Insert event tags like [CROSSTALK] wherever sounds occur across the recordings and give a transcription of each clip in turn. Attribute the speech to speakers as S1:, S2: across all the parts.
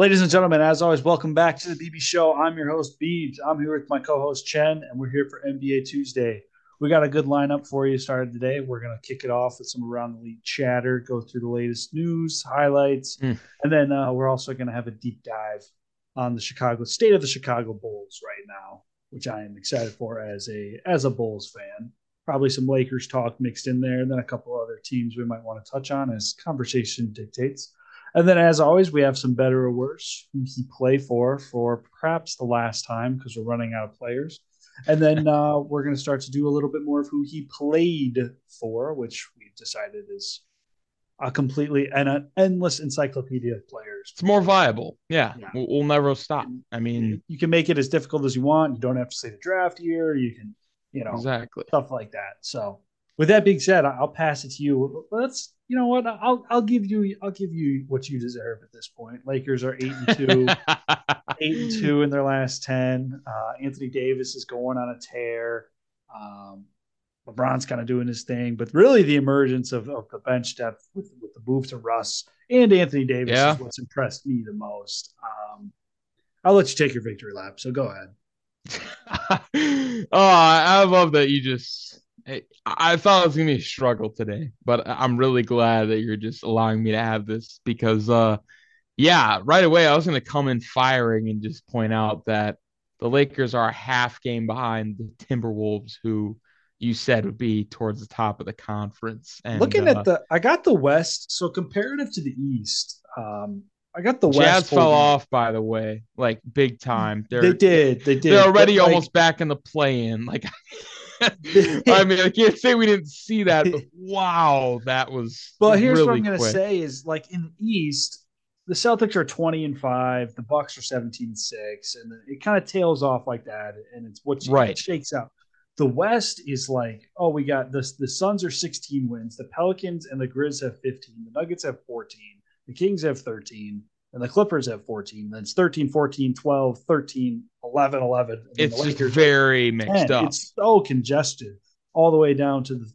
S1: Ladies and gentlemen, as always, welcome back to the BB Show. I'm your host, Beebs. I'm here with my co host, Chen, and we're here for NBA Tuesday. We got a good lineup for you started today. We're going to kick it off with some around the league chatter, go through the latest news, highlights,
S2: Mm.
S1: and then uh, we're also going to have a deep dive on the Chicago state of the Chicago Bulls right now, which I am excited for as a as a Bulls fan. Probably some Lakers talk mixed in there, and then a couple other teams we might want to touch on as conversation dictates. And then, as always, we have some better or worse who he play for for perhaps the last time because we're running out of players. And then [LAUGHS] uh, we're going to start to do a little bit more of who he played for, which we've decided is a completely and an endless encyclopedia of players.
S2: It's more viable. Yeah,
S1: Yeah.
S2: We'll, we'll never stop. I mean,
S1: You can make it as difficult as you want. You don't have to say the draft year. You can, you know,
S2: exactly.
S1: stuff like that. So, with that being said, I'll pass it to you. Let's, you know what? I'll I'll give you I'll give you what you deserve at this point. Lakers are eight and two, [LAUGHS] eight and two in their last ten. Uh, Anthony Davis is going on a tear. Um, LeBron's kind of doing his thing, but really the emergence of, of the bench depth with, with the move to Russ and Anthony Davis
S2: Yeah.
S1: is what's impressed me the most. Um, I'll let you take your victory lap. So go ahead. [LAUGHS]
S2: oh, I I love that you just. I- I thought it was gonna be a struggle today, but I'm really glad that you're just allowing me to have this because, uh, yeah, right away I was gonna come in firing and just point out that the Lakers are a half game behind the Timberwolves, who you said would be towards the top of the conference. And
S1: Looking
S2: uh,
S1: at the, I got the West. So comparative to the East, um, I got the West.
S2: Jazz fell off, by the way, like big time. They're
S1: They did. They did.
S2: they're already
S1: like,
S2: almost back in the play-in. Like, [LAUGHS] [LAUGHS] I mean, I can't say we didn't see that, but [LAUGHS] wow, that was.
S1: But here's what I'm going to say is like in the East, the Celtics are 20 and five, the Bucks are 17 and six, and it kind of tails off like that, and it's what
S2: Right.
S1: it shakes out. The West is like, oh, we got this. The Suns are 16 wins, the Pelicans and the Grizz have 15, the Nuggets have 14, the Kings have 13, and the Clippers have 14. Then it's 13, 14, 12, 13, 11, 11. and
S2: It's just
S1: Lakers
S2: very mixed
S1: 10.
S2: up.
S1: It's so congested all the way down to the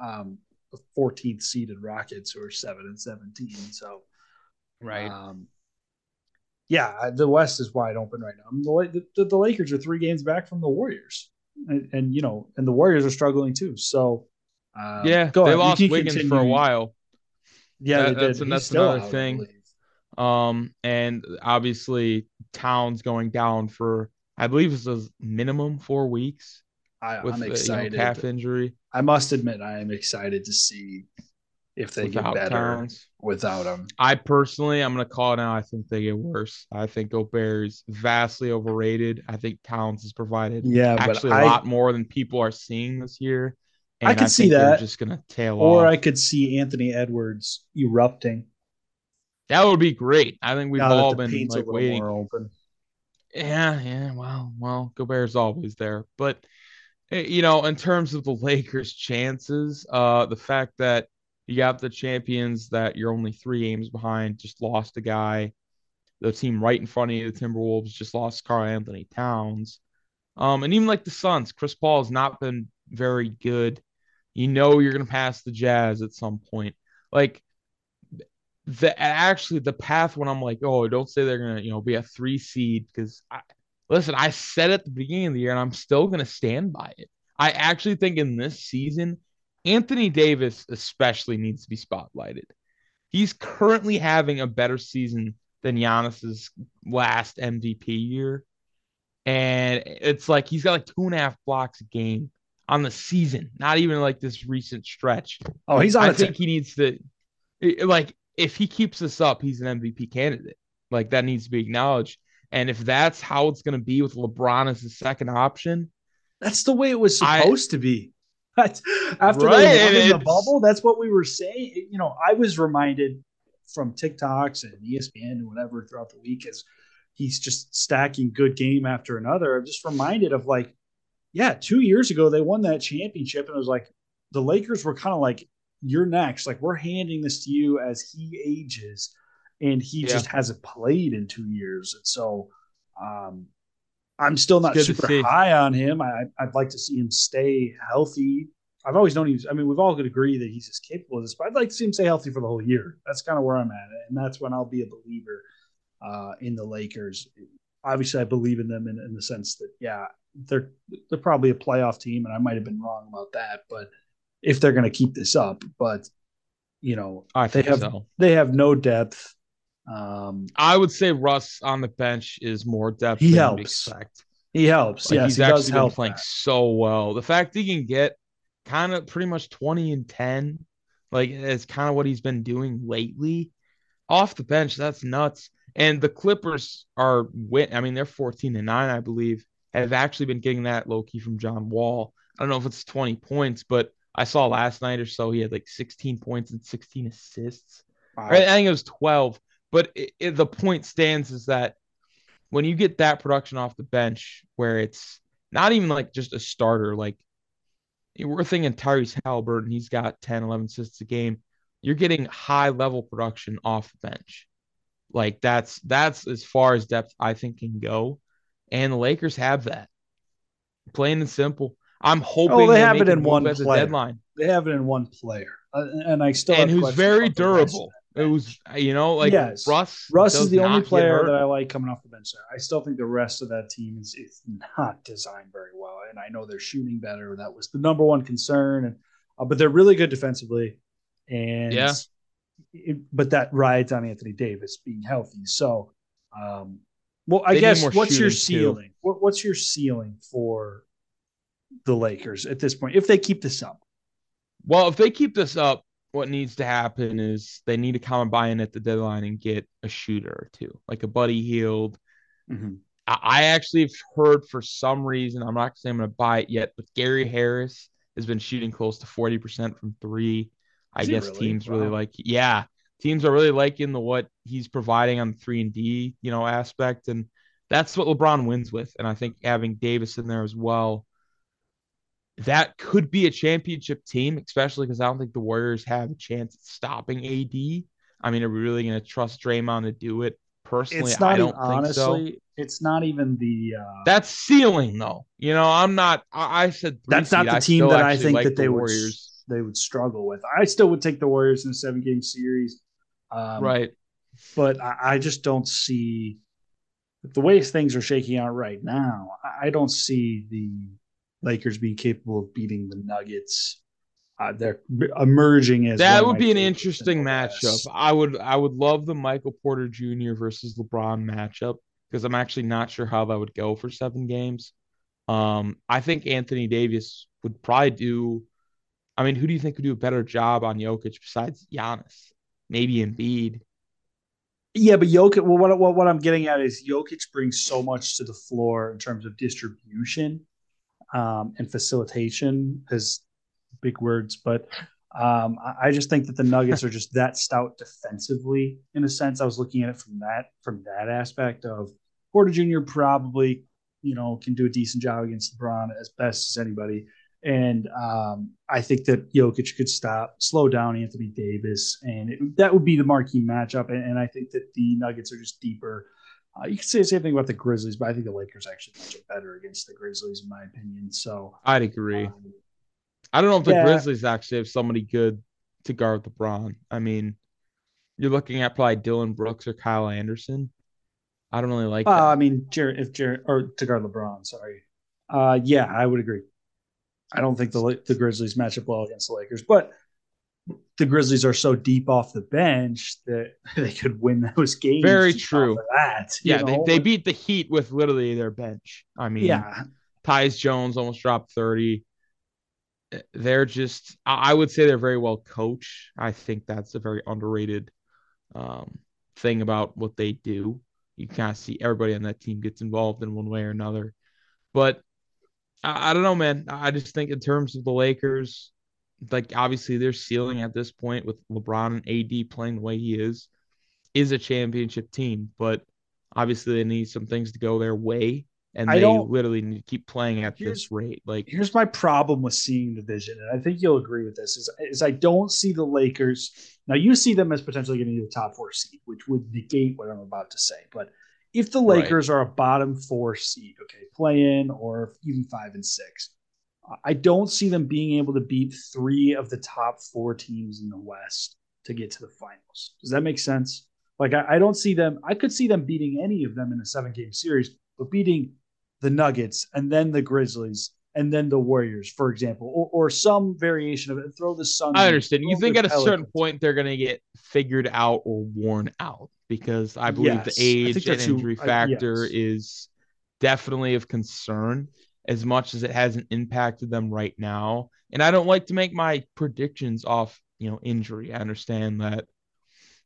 S1: um, the 14th seeded Rockets who are seven and 17. So,
S2: right.
S1: um, yeah, the West is wide open right now. I mean, the, the, the Lakers are three games back from the Warriors, and, and you know, and the Warriors are struggling too. So, um,
S2: yeah,
S1: go
S2: they
S1: ahead.
S2: Lost Wiggins for a while.
S1: Yeah,
S2: That-
S1: they
S2: that's- and that's another thing.
S1: believe.
S2: Um, and obviously Towns going down for I believe it's a minimum four weeks
S1: I,
S2: with
S1: I'm
S2: the you know, calf injury
S1: I must admit, I am excited to see if they
S2: without
S1: get better
S2: Towns.
S1: without him.
S2: I personally, I'm gonna call it now. I think they get worse. I think Gobert is vastly overrated. I think Towns has provided
S1: Yeah,
S2: actually a
S1: I,
S2: lot more than people are seeing this year.
S1: I could see
S2: think they're
S1: that.
S2: just gonna tail
S1: or
S2: off.
S1: I could see Anthony Edwards erupting.
S2: That would be great. I think we've
S1: now
S2: all been like waiting.
S1: more open.
S2: Yeah, yeah. Well, well, Gobert's always there, but eh, you know, in terms of the Lakers' chances, uh, the fact that you got the champions that you're only three games behind, just lost a guy. The team right in front of you, the Timberwolves, just lost Karl-Anthony Towns. Um, and even like the Suns, Chris Paul has not been very good. You know you're gonna pass the Jazz at some point. Like the actually the path when I'm like, oh, don't say they're gonna, you know, be a three seed because I listen, I said at the beginning of the year, and I'm still gonna stand by it. I actually think in this season, Anthony Davis especially needs to be spotlighted. He's currently having a better season than Giannis's last MVP year. And it's like he's got like two and a half blocks a game on the season, not even like this recent stretch.
S1: Oh, he's on
S2: I
S1: a
S2: think he needs to like if he keeps this up, he's an MVP candidate. Like that needs to be acknowledged. And if that's how it's going to be with LeBron as the second option,
S1: That's the way it was
S2: I-
S1: supposed to be. [LAUGHS] That's- After
S2: Right,
S1: they in the bubble, that's what we were saying. You know, I was reminded from TikToks and ESPN and whatever throughout the week as he's just stacking good game after another. I'm just reminded of like, yeah, two years ago they won that championship, and it was like the Lakers were kind of like, "You're next." Like we're handing this to you as he ages, and he
S2: Yeah.
S1: just hasn't played in two years, and so. Um, I'm still not
S2: It's good to
S1: super high on him. I, I'd like to see him stay healthy. I've always known he's. I mean, we've all could agree that he's as capable of this, but I'd like to see him stay healthy for the whole year. That's kind of where I'm at, and that's when I'll be a believer uh, in the Lakers. Obviously, I believe in them in, in the sense that yeah, they're they're probably a playoff team, and I might have been wrong about that, but if they're going to keep this up, but you know,
S2: I
S1: they have
S2: so.
S1: they have no depth. Um,
S2: I would say Russ on the bench is more depth.
S1: He helps. He helps. Like yes,
S2: he's
S1: he
S2: actually
S1: been
S2: playing
S1: that.
S2: so well. The fact he can get kind of pretty much twenty and ten, like it's kind of what he's been doing lately. Off the bench, that's nuts. And the Clippers are win. I mean, they're fourteen and nine, I believe. Have actually been getting that low key from John Wall. I don't know if it's twenty points, but I saw last night or so he had like sixteen points and sixteen assists. Wow. I think it was twelve. But it, it, the point stands is that when you get that production off the bench, where it's not even like just a starter, like we're thinking Tyrese Halliburton, he's got 10, 11 assists a game. You're getting high level production off the bench. Like that's that's as far as depth I think can go. And the Lakers have that. Plain and simple. I'm hoping
S1: oh, they, they have it in one player. deadline. They have it in one player, uh, and I still
S2: and who's very durable. It was, you know, like yes. Russ.
S1: Russ is the only player that I like coming off the bench there. I still think the rest of that team is, is not designed very well, and I know they're shooting better. That was the number one concern, and uh, but they're really good defensively, and
S2: yeah.
S1: It, but that rides on Anthony Davis being healthy. So, um, well, I they guess what's your ceiling? What, what's your ceiling for the Lakers at this point if they keep this up?
S2: Well, if they keep this up, what needs to happen is they need to come and buy in at the deadline and get a shooter or two, like a Buddy Hield. Mm-hmm. I, I actually have heard for some reason, I'm not saying I'm going to buy it yet, but Gary Harris has been shooting close to 40% from three. I guess really? teams wow. really like, yeah, teams are really liking the what he's providing on the three and D, you know, aspect. And that's what LeBron wins with. And I think having Davis in there as well that could be a championship team, especially because I don't think the Warriors have a chance at stopping AD. I mean, are we really going to trust Draymond to do it? Personally,
S1: it's not
S2: I don't
S1: even, honestly, so. It's not even the uh,
S2: that's ceiling though. You know, I'm not. I, I said
S1: that's not the I team that I think like that they would they would struggle with. I still would take the Warriors in a seven game series,
S2: um, right?
S1: But I, I just don't see the way things are shaking out right now. I don't see the Lakers being capable of beating the Nuggets. Uh, they're emerging as
S2: that would be an interesting matchup. I would I would love the Michael Porter Jr. versus LeBron matchup because I'm actually not sure how that would go for seven games. Um, I think Anthony Davis would probably do. I mean, who do you think would do a better job on Jokic besides Giannis? Maybe Embiid.
S1: Yeah, but Jokic. Well, what, what what I'm getting at is Jokic brings so much to the floor in terms of distribution um, and facilitation is big words, but um, I just think that the Nuggets are just that stout defensively. In a sense, I was looking at it from that from that aspect of Porter Jr. probably you know can do a decent job against LeBron as best as anybody, and um, I think that Jokic could stop, slow down Anthony Davis, and it, that would be the marquee matchup. And, and I think that the Nuggets are just deeper uh, you can say the same thing about the Grizzlies, but I think the Lakers actually match up better against the Grizzlies, in my opinion. So
S2: I'd agree. Um, I don't know if the yeah. Grizzlies actually have somebody good to guard LeBron. I mean, you're looking at probably Dillon Brooks or Kyle Anderson. I don't really like.
S1: Uh, I mean, Jared, if Jared or to guard LeBron, sorry. Uh, yeah, I would agree. I don't think the the Grizzlies match up well against the Lakers, but the Grizzlies are so deep off the bench that [LAUGHS] they could win those games.
S2: Very true.
S1: that
S2: yeah, they, they beat the Heat with literally their bench. I mean,
S1: yeah,
S2: Tyus Jones almost dropped thirty. They're just, I would say they're very well coached. I think that's a very underrated um, thing about what they do. You kind of see everybody on that team gets involved in one way or another. But I, I don't know, man. I just think in terms of the Lakers, like obviously their ceiling at this point with LeBron and AD playing the way he is is a championship team, but obviously they need some things to go their way and they literally need to keep playing at this rate. Like
S1: here's my problem with seeing the vision, and I think you'll agree with this is, is I don't see the Lakers now. You see them as potentially getting to the top four seed, which would negate what I'm about to say. But if the Lakers right. are a bottom four seed, okay, play in or even five and six, I don't see them being able to beat three of the top four teams in the West to get to the finals. Does that make sense? Like I, I don't see them. I could see them beating any of them in a seven game series, but beating the Nuggets and then the Grizzlies and then the Warriors, for example, or, or some variation of it. Throw the Suns.
S2: I understand. You think at a
S1: Pelicans.
S2: certain point they're going to get figured out or worn out because I believe
S1: Yes,
S2: the age and
S1: that's who-
S2: injury
S1: I-
S2: factor
S1: yes.
S2: is definitely of concern as much as it hasn't impacted them right now. And I don't like to make my predictions off, you know, injury. I understand that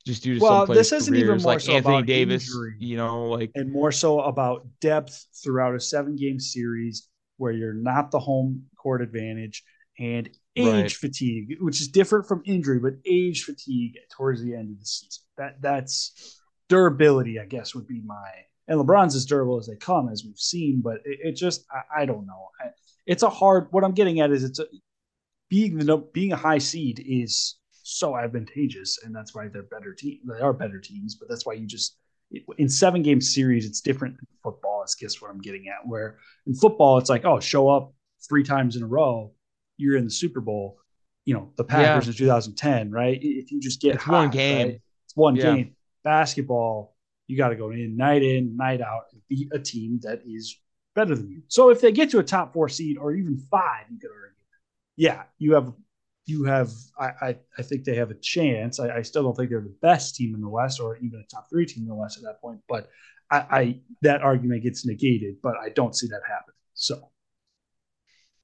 S2: just due to
S1: Well,
S2: some players'
S1: this isn't even more
S2: like
S1: so
S2: Anthony
S1: about
S2: Davis,
S1: injury.
S2: you know, like
S1: and more so about depth throughout a seven game series where you're not the home court advantage and age
S2: Right.
S1: fatigue, which is different from injury, but age fatigue towards the end of the season. That that's durability, I guess, would be my and LeBron's as durable as they come, as we've seen, but it, it just I, I don't know. I, it's a hard. What I'm getting at is it's a, being the no- being a high seed is so advantageous, and that's why they're better team. They are better teams, but that's why you just in seven game series, it's different than football. I guess what I'm getting at. Where in football, it's like, oh, show up three times in a row, you're in the Super Bowl. You know, the Packers in 2010, right? If you just get
S2: it's one game.
S1: right? it's one
S2: Yeah.
S1: game. Basketball, you got to go in night in, night out, and beat a team that is better than you. So if they get to a top four seed or even five, you could argue, yeah, you have you have I I, I think they have a chance. I, I still don't think they're the best team in the West or even a top three team in the West at that point, but I, I that argument gets negated, but I don't see that happen. So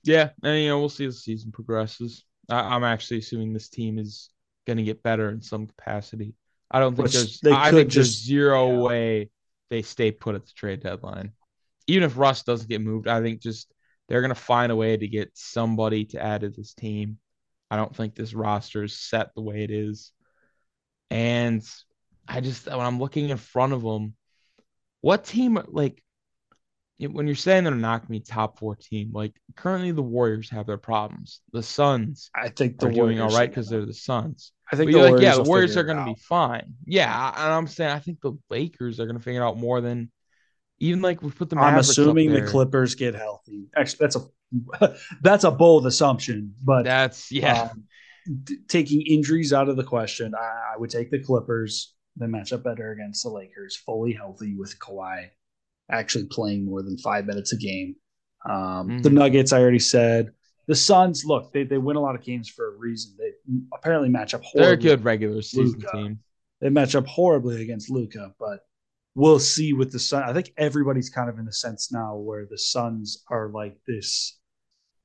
S2: Yeah, and you know we'll see as the season progresses. I, I'm actually assuming this team is going to get better in some capacity. I don't think there's.
S1: they
S2: I think there's
S1: just-
S2: zero
S1: yeah.
S2: way they stay put at the trade deadline. Even if Russ doesn't get moved, I think just they're going to find a way to get somebody to add to this team. I don't think this roster is set the way it is, and I just when I'm looking in front of them, what team like when you're saying they're not going to be top four team, like currently the Warriors have their problems. The Suns
S1: I think
S2: they're doing all right because they're the Suns.
S1: I think the
S2: you're like,
S1: Warriors
S2: yeah, the Warriors are going to be fine. Yeah, and I'm saying I think the Lakers are going to figure it out more than even like we put the
S1: I'm
S2: Mavericks up
S1: assuming the. Clippers get healthy. Actually, that's a [LAUGHS] that's a bold assumption, but
S2: That's yeah,
S1: um, t- taking injuries out of the question, I, I would take the Clippers. They match up better against the Lakers, fully healthy with Kawhi actually playing more than five minutes a game. Um, The
S2: Mhm.
S1: Nuggets, I already said. The Suns, look, they, they win a lot of games for a reason. They apparently match up
S2: they're a good regular season
S1: Luka.
S2: team.
S1: They match up horribly against Luka, but we'll see with the Sun. I think everybody's kind of in the sense now where the Suns are like this.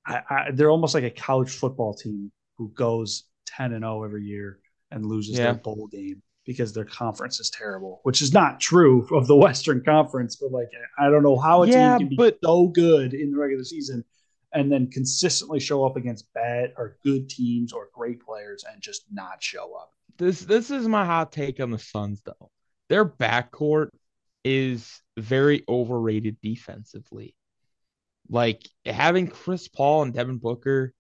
S1: I, I, they're almost like a college football team who goes ten and zero every year and loses
S2: Yeah.
S1: their bowl game because their conference is terrible, which is not true of the [LAUGHS] Western Conference. But like, I don't know how a
S2: Yeah,
S1: team can be
S2: but-
S1: so good in the regular season and then consistently show up against bad or good teams or great players and just not show up.
S2: This this is my hot take on the Suns though. Their backcourt is very overrated defensively. Like having Chris Paul and Devin Booker,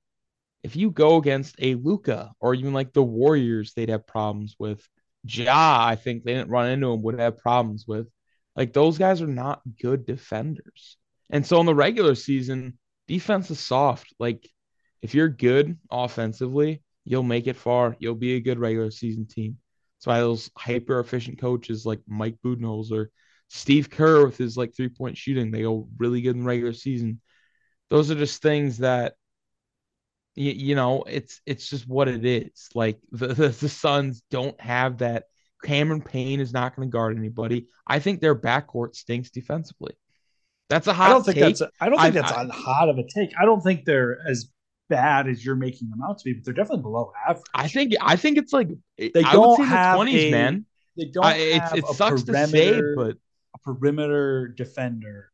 S2: if you go against a Luka or even like the Warriors, they'd have problems with. Ja, I think they didn't run into him, would have problems with. Like those guys are not good defenders. And so in the regular season, defense is soft. Like if you're good offensively, you'll make it far. You'll be a good regular season team. That's why those hyper efficient coaches like Mike Budenholzer, Steve Kerr with his like three point shooting, they go really good in the regular season. Those are just things that you, you know, it's it's just what it is. Like [LAUGHS] the, the the Suns don't have that. Cameron Payne is not going to guard anybody. I think their backcourt stinks defensively. That's a hot
S1: I don't think
S2: take.
S1: that's a, I don't think
S2: I-
S1: that's
S2: I-
S1: a hot of a take. I don't think they're as bad as you're making them out to be, but they're definitely below average.
S2: I think I think it's like
S1: They
S2: I
S1: don't have
S2: the twenties,
S1: a-
S2: man.
S1: they don't
S2: I,
S1: have
S2: it sucks to say, but
S1: a perimeter defender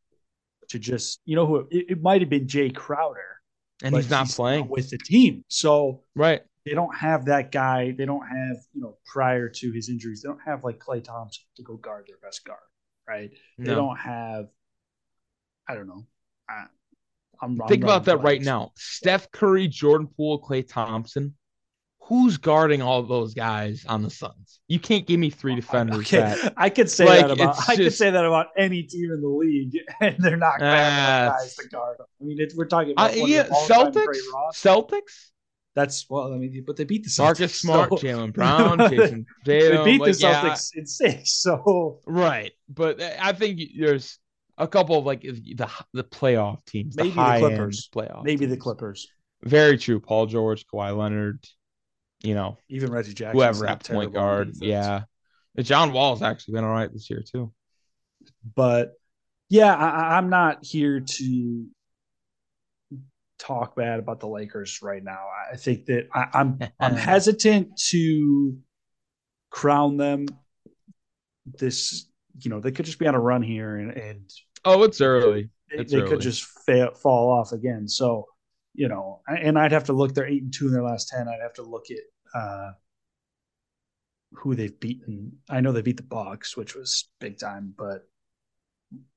S1: to just you know who it, it might have been Jae Crowder,
S2: and he's not playing
S1: with the team. So
S2: right.
S1: they don't have that guy. They don't have you know prior to his injuries, they don't have like Klay Thompson to go guard their best guard, right? They don't have. I don't know. I, I'm
S2: Think about that right now. Steph Curry, Jordan Poole, Klay Thompson. Who's guarding all those guys on the Suns? You can't give me three defenders.
S1: Okay,
S2: that- [LAUGHS]
S1: I could say
S2: Like,
S1: that about I could say that about any team in the league, [LAUGHS] and they're not going to have enough guys to guard them. I mean, we're talking about
S2: Uh, yeah,
S1: of the all-time
S2: Celtics. Celtics.
S1: That's well, I mean, but they beat the Celtics.
S2: Marcus Smart,
S1: so-
S2: Jaylen [LAUGHS] Brown, Jayson
S1: they beat
S2: like,
S1: the
S2: yeah,
S1: Celtics in six. So
S2: right. But I think there's a couple of like the the playoff teams,
S1: Maybe
S2: the
S1: the Clippers.
S2: playoff.
S1: maybe the. Clippers,
S2: Very true. Paul George, Kawhi Leonard, you know,
S1: even Reggie Jackson,
S2: whoever at point guard. Yeah. But John Wall's actually been all right this year too.
S1: but yeah, I, I'm not here to talk bad about the Lakers right now. I think that I, I'm [LAUGHS] I'm hesitant to crown them this. You know, they could just be on a run here, and, and
S2: Oh, it's early.
S1: they,
S2: It's
S1: they
S2: early.
S1: could just fail, fall off again. So, you know, and I'd have to look. They're eight and two in their last ten. I'd have to look at uh, who they've beaten. I know they beat the Bucks, which was big time, but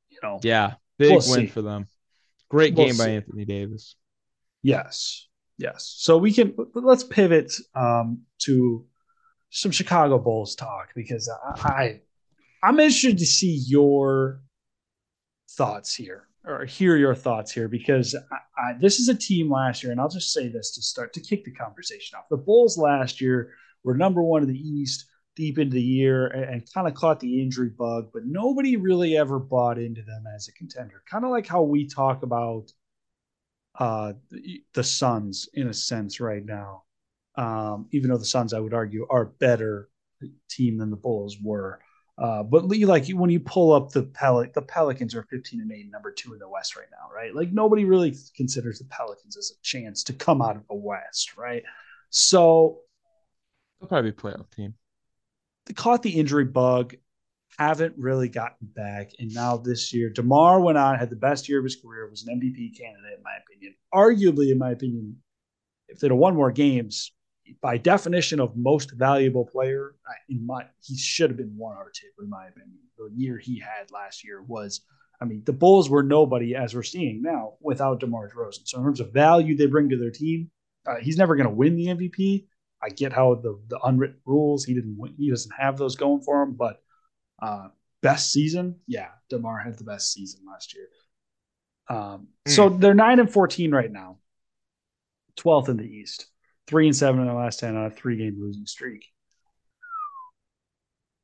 S1: you know,
S2: Yeah. Big
S1: We'll
S2: win
S1: see.
S2: for them. Great
S1: We'll
S2: game by. Anthony Davis.
S1: Yes. Yes. So we can let's pivot um, to some Chicago Bulls talk because I, I I'm interested to see your thoughts here or hear your thoughts here because I, I, this is a team last year, and I'll just say this to start to kick the conversation off. The Bulls last year were number one in the East deep into the year and, and kind of caught the injury bug, but nobody really ever bought into them as a contender. Kind of like how we talk about uh, the, the Suns in a sense right now. Um, even though the Suns, I would argue, are better team than the Bulls were. Uh, but like when you pull up the Pel- the Pelicans are 15 and 8, number two in the West right now, right? Like nobody really considers the Pelicans as a chance to come out of the West, right? So
S2: They'll probably be a playoff team.
S1: they caught the injury bug, haven't really gotten back. And now this year, DeMar went on, had the best year of his career, was an MVP candidate, in my opinion. Arguably, in my opinion, if they'd have won more games, by definition of most valuable player, in my he should have been one two, in my opinion. The year he had last year was, I mean, the Bulls were nobody as we're seeing now without DeMar DeRozan. So in terms of value they bring to their team, uh, he's never going to win the MVP. I get how the the unwritten rules he didn't win, he doesn't have those going for him, but uh, best season, yeah, Demar had the best season last year. Um, So they're nine and fourteen right now, twelfth in the East, three and seven in the last ten on a three game losing streak.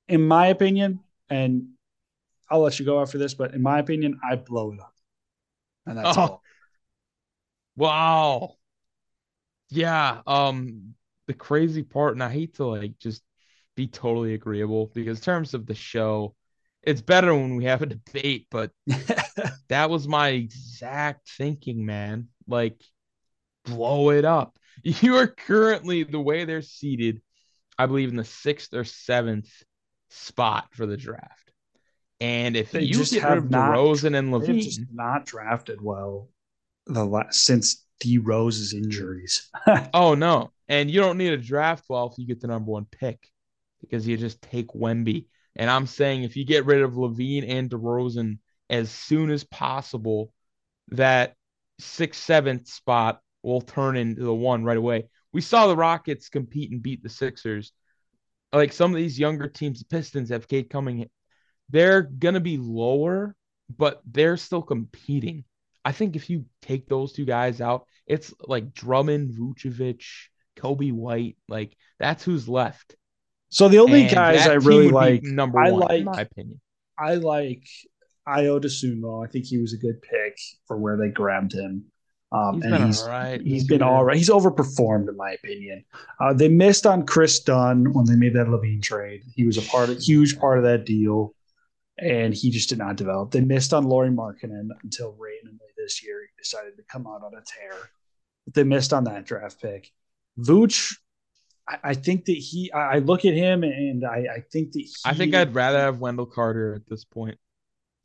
S1: In my opinion, and I'll let you go after this, but in my opinion, I blow it up, and that's
S2: Oh.
S1: all.
S2: Wow. Yeah. Um, the crazy part, and I hate to like just be totally agreeable because in terms of the show, it's better when we have a debate, but [LAUGHS] that was my exact thinking, man. Like, blow it up. [LAUGHS] You are currently the way they're seated, I believe, in the sixth or seventh spot for the draft. And if
S1: They
S2: you
S1: just
S2: get rid
S1: have
S2: of
S1: not-
S2: DeRozan and LaVine,
S1: just not drafted well the last since D Rose's injuries. [LAUGHS]
S2: Oh no. And you don't need a draft well if you get the number one pick because you just take Wemby. And I'm saying if you get rid of LaVine and DeRozan as soon as possible, that sixth, seventh spot will turn into the one right away. We saw the Rockets compete and beat the Sixers. Like some of these younger teams, the Pistons have Cade coming. They're gonna be lower, but they're still competing. I think if you take those two guys out, it's like Drummond, Vucevic, Coby White, like that's who's left.
S1: so the only
S2: And
S1: guys I really like,
S2: number
S1: I
S2: one,
S1: like-
S2: in my opinion.
S1: I like Ayo Dosunmu. I think he was a good pick for where they grabbed him. Um,
S2: He's
S1: and
S2: been
S1: he's
S2: all right.
S1: he's been all right. He's overperformed in my opinion. Uh, they missed on Kris Dunn when they made that LaVine trade. He was a part of huge part of that deal, and he just did not develop. They missed on Lauri Markkanen until randomly this year he decided to come out on a tear. But they missed on that draft pick. Vooch, I, I think that he. I, I look at him and I, I think that he,
S2: I think I'd rather have Wendell Carter at this point.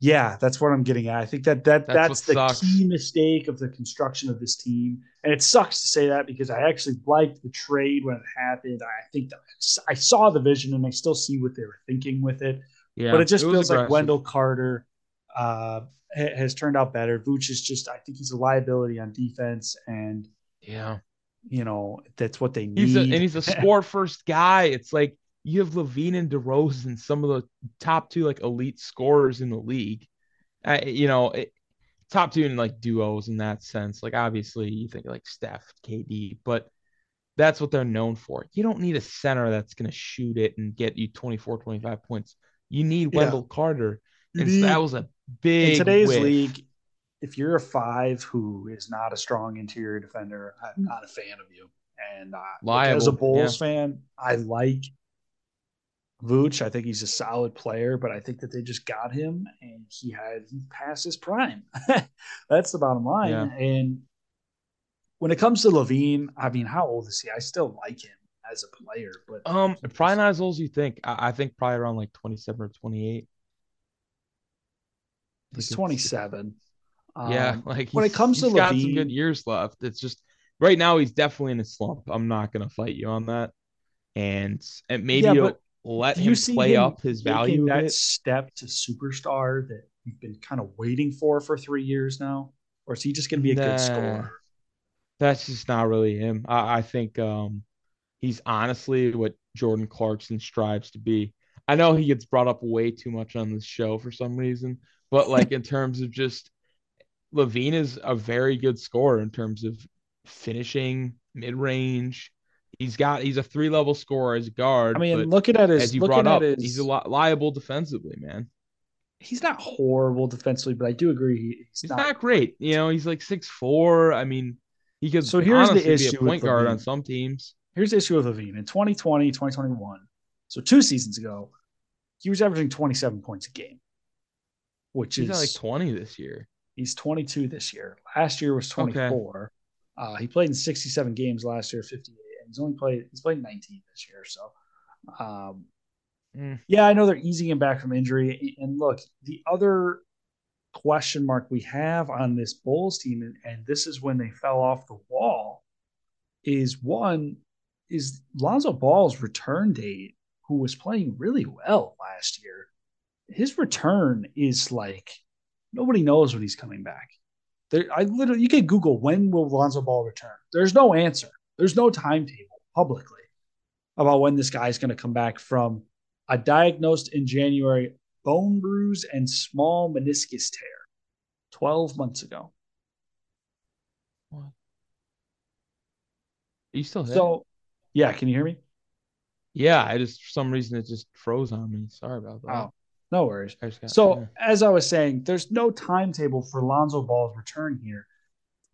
S1: Yeah, that's what I'm getting at. I think that that
S2: That's
S1: that's, the
S2: sucks.
S1: key mistake of the construction of this team, and it sucks to say that because I actually liked the trade when it happened. I think that I saw the vision and I still see what they were thinking with it,
S2: Yeah,
S1: but it just
S2: was
S1: feels like. Wendell Carter uh, ha- has turned out better. Vooch is just, I think he's a liability on defense, and
S2: Yeah,
S1: you know that's what they need.
S2: he's a, [LAUGHS] and he's a score first guy. It's like you have LaVine and DeRozan, some of the top two like elite scorers in the league. Uh, you know, it, top two in like duos in that sense. Like obviously you think like Steph, KD, but That's what they're known for. You don't need a center that's going to shoot it and get you 24, 25 points. You need
S1: Yeah.
S2: Wendell Carter. And that was a big
S1: in today's
S2: whiff.
S1: league, if you're a five who is not a strong interior defender, I'm not a fan of you. And uh, as a Bulls fan, I like Vooch. I think he's a solid player, but I think that they just got him and he had he passed his prime. [LAUGHS] That's the bottom line.
S2: Yeah.
S1: And when it comes to LaVine, I mean, how old is he? I still like him as a player, but
S2: Um, probably not as old as you think. I, I think probably around like 27 or 28.
S1: he's
S2: Like, it's-
S1: 27.
S2: yeah,
S1: Um, [LAUGHS]
S2: like
S1: when it comes to
S2: he's got some
S1: LaVine-
S2: good years left. It's just right now he's definitely in a slump. I'm not gonna fight you on that. And and maybe
S1: Yeah, but
S2: let him play
S1: him
S2: up his value
S1: that step to superstar that you've been kind of waiting for for three years now, or is he just going to be a
S2: Nah.
S1: good scorer?
S2: That's just not really him. I, I think um he's honestly what Jordan Clarkson strives to be. I know he gets brought up way too much on this show for some reason, but like in terms of just LaVine is a very good scorer in terms of finishing mid range. He's got he's a three level scorer as a guard.
S1: I mean, looking at his,
S2: as you
S1: looking
S2: brought
S1: at
S2: up,
S1: his,
S2: he's a lot liable defensively, man.
S1: he's not horrible defensively, but I do agree he- he's,
S2: He's
S1: not.
S2: not, great. You know, he's like six four. I mean, he could
S1: So here's the issue
S2: point guard on some teams.
S1: Here's the issue with LaVine in 2020, 2021. So two seasons ago, he was averaging 27 points a game, which
S2: He's
S1: is
S2: like 20 this year.
S1: He's 22 this year. Last year was
S2: Okay.
S1: 24. Uh, he played in 67 games last year, 58, and he's only played he's played 19 this year. So, um,
S2: Mm.
S1: yeah, I know they're easing him back from injury. And look, the other question mark we have on this Bulls team, and, and this is when they fell off the wall, is one is Lonzo Ball's return date, who was playing really well last year. His return is like nobody knows when he's coming back. There, I literally you can Google when will Lonzo Ball return. There's no answer. There's no timetable publicly about when this guy's going to come back from a diagnosed in January bone bruise and small meniscus tear 12 months ago. What?
S2: Are you still there?
S1: So, yeah, can you hear me?
S2: yeah, I just for some reason it just froze on me. Sorry about that.
S1: Oh, no worries.
S2: Got-
S1: So,
S2: yeah.
S1: as I was saying, there's no timetable for Lonzo Ball's return here.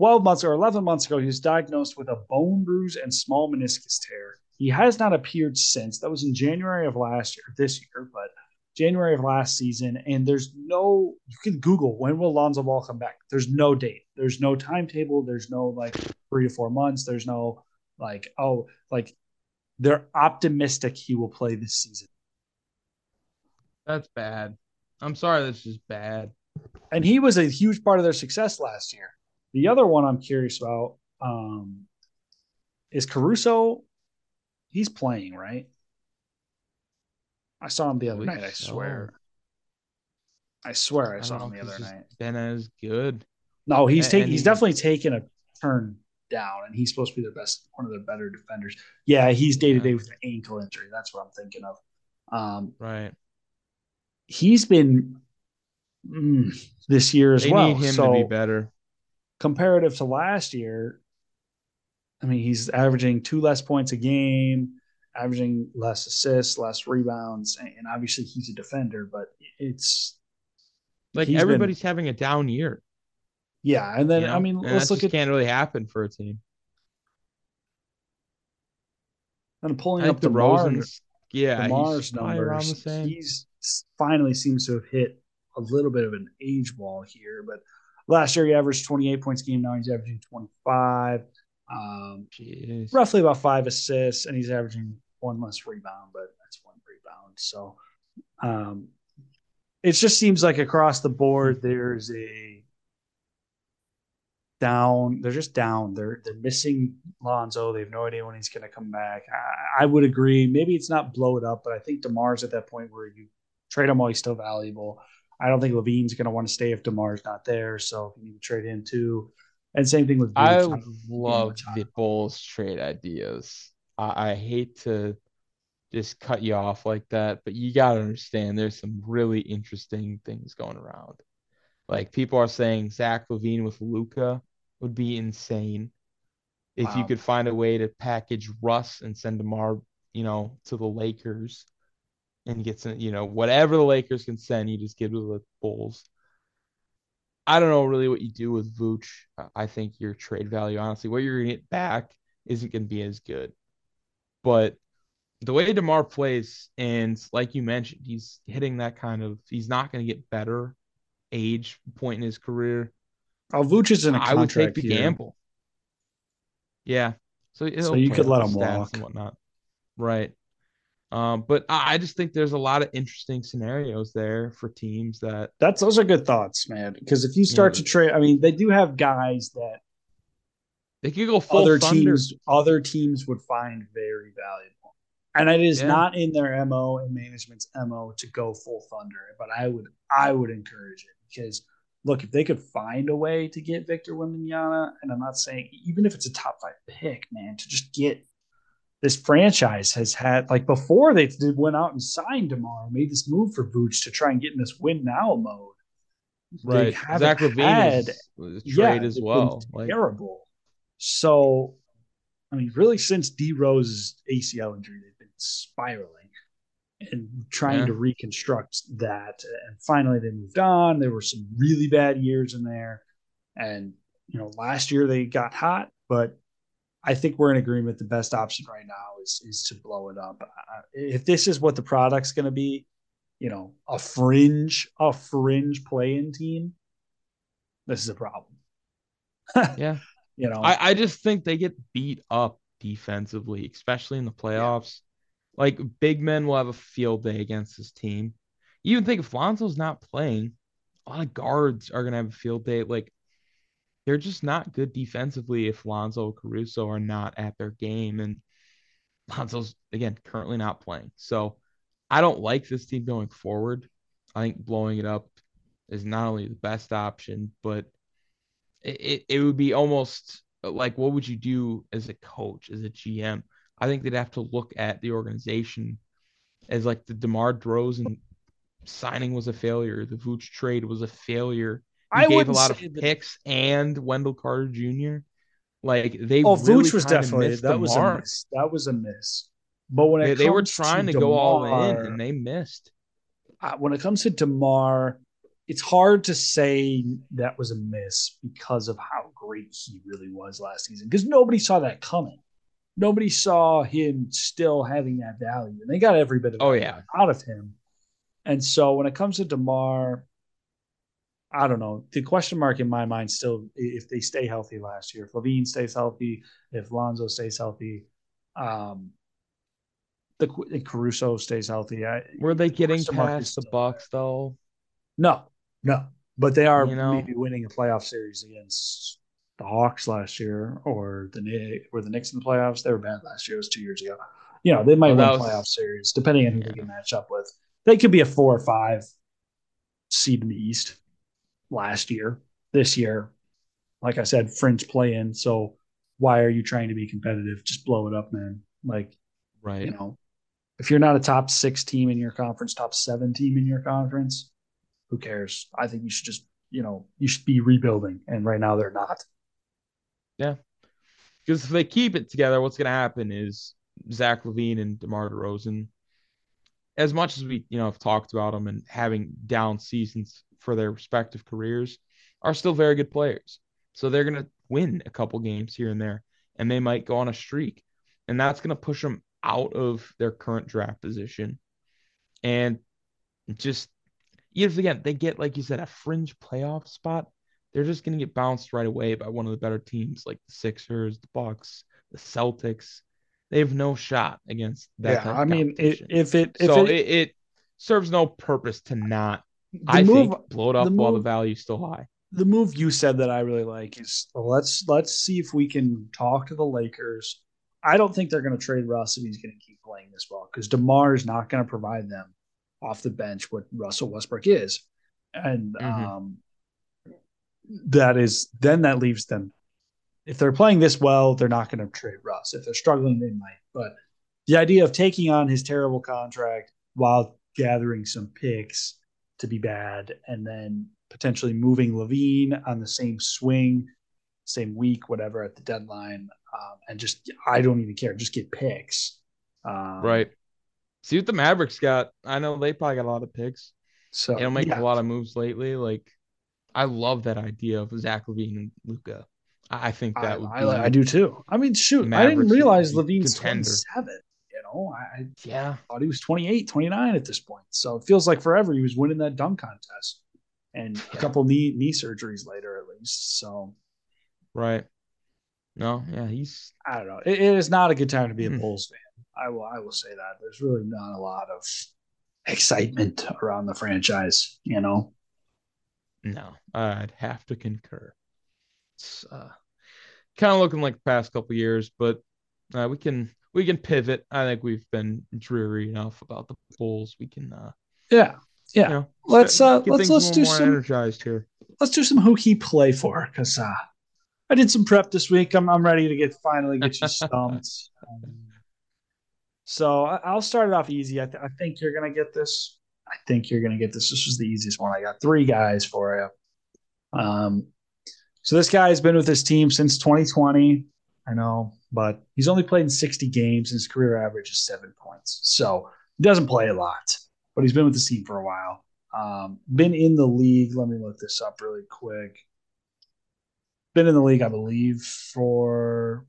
S1: 12 months or 11 months ago, he was diagnosed with a bone bruise and small meniscus tear. He has not appeared since. That was in January of last year, this year, but January of last season. And there's no, you can Google when will Lonzo Ball come back? There's no date. There's no timetable. There's no like three to four months. There's no like, oh, like they're optimistic he will play this season.
S2: that's bad. I'm sorry, that's just bad.
S1: and he was a huge part of their success last year. The other one I'm curious about um, is Caruso. He's playing, right? I saw him the other night. I swear. I swear I,
S2: I
S1: saw him the other night.
S2: been as good.
S1: No, he's taking. He's definitely taken a turn down, and he's supposed to be their best, one of their better defenders. Yeah, he's day to day with an ankle injury. That's what I'm thinking of. Um,
S2: Right.
S1: he's been mm, this year as
S2: They
S1: well.
S2: need him
S1: so
S2: to be better.
S1: Comparative to last year, I mean, he's averaging two less points a game, averaging less assists, less rebounds, and, obviously he's a defender, but it's
S2: Like
S1: he's been-
S2: everybody's having a down year.
S1: yeah. And then
S2: you know?
S1: I mean,
S2: And
S1: let's look at
S2: can't really happen for a team.
S1: and pulling up the
S2: DeMar's, yeah,
S1: DeMar's
S2: probably around the
S1: numbers. He's finally seems to have hit a little bit of an age wall here, but last year he averaged 28 points a game. Now he's averaging 25. Um, roughly about five assists, and he's averaging one less rebound, but that's one rebound. So um, it just seems like across the board there's a down. They're just down. They're they're missing Lonzo. They have no idea when he's going to come back. I, I would agree. Maybe it's not blow it up, but I think Demar's at that point where you trade him while he's still valuable. I don't think LaVine's going to want to stay if Demar's not there. So you need to trade him too. And same thing with
S2: I
S1: Vooch.
S2: love the Bulls trade ideas. I, I hate to just cut you off like that, but you got to understand there's some really interesting things going around. Like people are saying Zach Levine with Luka would be insane. If
S1: Wow.
S2: you could find a way to package Russ and send DeMar, you know, to the Lakers and get some, you know, whatever the Lakers can send, you just give to the Bulls. I don't know really what you do with Vooch. I think your trade value, honestly, what you're gonna get back isn't gonna be as good. But the way DeMar plays, and like you mentioned, he's hitting that kind of he's not gonna get better age point in his career.
S1: Oh, Vooch is in a
S2: I would take the
S1: year.
S2: gamble. Yeah. So,
S1: So you could let him walk.
S2: and whatnot. Right. Um, but I just think there's a lot of interesting scenarios there for teams that
S1: That's those are good thoughts, man. Because if you start
S2: Yeah.
S1: to trade, I mean, they do have guys that
S2: they could go full
S1: other
S2: thunder.
S1: teams other teams would find very valuable. And it is
S2: Yeah.
S1: not in their MO and management's MO to go full thunder, but I would I would encourage it because look, if they could find a way to get Victor Wembanyama, and I'm not saying even if it's a top five pick, man, to just get this franchise has had like before they went out and signed Demar, made this move for Vooch to try and get in this win now mode. They
S2: Right.
S1: haven't
S2: Zach LaVine
S1: had-
S2: is a
S1: yeah,
S2: trade as well. Like
S1: terrible. So, I mean, really, since D Rose's ACL injury, they've been spiraling and trying
S2: Yeah.
S1: to reconstruct that. And finally, they moved on. There were some really bad years in there, and you know, last year they got hot, but I think we're in agreement. The best option right now is is to blow it up. Uh, If this is what the product's going to be, you know, a fringe, a fringe play-in team, this is a problem. [LAUGHS]
S2: yeah.
S1: You know,
S2: I, I just think they get beat up defensively, especially in the playoffs. Like big men will have a field day against this team. You even think if Lonzo's not playing, a lot of guards are gonna have a field day. Like they're just not good defensively if Lonzo Caruso are not at their game. And Lonzo's again currently not playing. So I don't like this team going forward. I think blowing it up is not only the best option, but it, it, it would be almost like what would you do as a coach, as a GM? I think they'd have to look at the organization as like the DeMar DeRozan signing was a failure. The Vooch trade was a failure.
S1: I
S2: gave a lot of
S1: say that-
S2: picks and Wendell Carter Jr. Like they
S1: Oh,
S2: really
S1: Vooch was definitely that was
S2: mark.
S1: a miss. That was a miss. But when
S2: They, they were trying to, go all in and they missed.
S1: uh, when it comes to Demar, it's hard to say that was a miss because of how great he really was last season. Because nobody saw that coming. Nobody saw him still having that value, and they got every bit of
S2: Oh, yeah.
S1: out of him. And so when it comes to Demar, I don't know. The question mark in my mind still if they stay healthy last year, if LaVine stays healthy, if Lonzo stays healthy, um, the if Caruso stays healthy. I,
S2: Were they getting
S1: mark is
S2: past the Bucks though?
S1: no, no. But they are
S2: You know?
S1: maybe winning a playoff series against the Hawks last year or the Knicks. Were the Knicks in the playoffs? They were bad last year. It was two years ago. You know, they might
S2: Well,
S1: win
S2: was-
S1: playoff series depending on who
S2: Yeah.
S1: they can match up with. They could be a four or five seed in the East last year. This year, like I said, fringe play in. So why are you trying to be competitive? Just blow it up, man. Like
S2: Right.
S1: you know, if you're not a top six team in your conference, top seven team in your conference, who cares? I think you should just, you know, you should be rebuilding. And right now they're not. Yeah.
S2: Because if they keep it together, what's going to happen is Zach LaVine and DeMar DeRozan, as much as we, you know, have talked about them and having down seasons for their respective careers, are still very good players. So they're going to win a couple games here and there, and they might go on a streak. And that's going to push them out of their current draft position. And just, if again, they get, like you said, a fringe playoff spot, they're just going to get bounced right away by one of the better teams like the Sixers, the Bucks, the Celtics. They have no shot against that.
S1: yeah. I mean, it, if it, if
S2: so
S1: it,
S2: it, it serves no purpose to not. I
S1: move,
S2: think blow it up
S1: the
S2: while the
S1: move-
S2: value's still high.
S1: the move you said that I really like is let's, let's see if we can talk to the Lakers. I don't think they're going to trade Russ if he's going to keep playing this well because DeMar is not going to provide them off the bench what Russell Westbrook is. And,
S2: Mhm.
S1: um, that is then that leaves them if they're playing this well they're not going to trade russ if they're struggling they might but the idea of taking on his terrible contract while gathering some picks to be bad and then potentially moving LaVine on the same swing same week, whatever, at the deadline, um, and just I don't even care. Just get picks. Um,
S2: right. See what the Mavericks got. I know they probably got a lot of picks.
S1: So
S2: They don't make
S1: yeah.
S2: a lot of moves lately. Like, I love that idea of Zach LaVine and Luka. I think that
S1: I,
S2: would
S1: I. I do too. I mean, shoot, I didn't realize LaVine's
S2: contender.
S1: 27. You know, I,
S2: Yeah.
S1: thought he was 28, 29 at this point. So it feels like forever he was winning that dunk contest and a couple knee knee surgeries later at least. So
S2: Right. No. Yeah. He's.
S1: I don't know. It, it is not a good time to be a
S2: Hmm.
S1: Bulls fan. I will I will say that. There's really not a lot of excitement around the franchise, you know.
S2: No. I'd have to concur. It's uh, kind of looking like the past couple years, but uh, we can we can pivot. I think we've been dreary enough about the Bulls. We can. uh
S1: Yeah. Yeah.
S2: You know,
S1: Let's, uh, let's- let's do
S2: more
S1: some-
S2: energized here.
S1: let's do some who he play for because uh, I did some prep this week. I'm I'm ready to get finally get you [LAUGHS] stumped. Um, so I'll start it off easy. I, th- I think you're gonna get this. I think you're gonna get this. This was the easiest one. I got three guys for you. Um, so this guy has been with his team since 2020. I know, but he's only played in 60 games. And his career average is seven points. So he doesn't play a lot, but he's been with the team for a while. Um, been in the league. Let me look this up really quick. Been in the league, I believe, for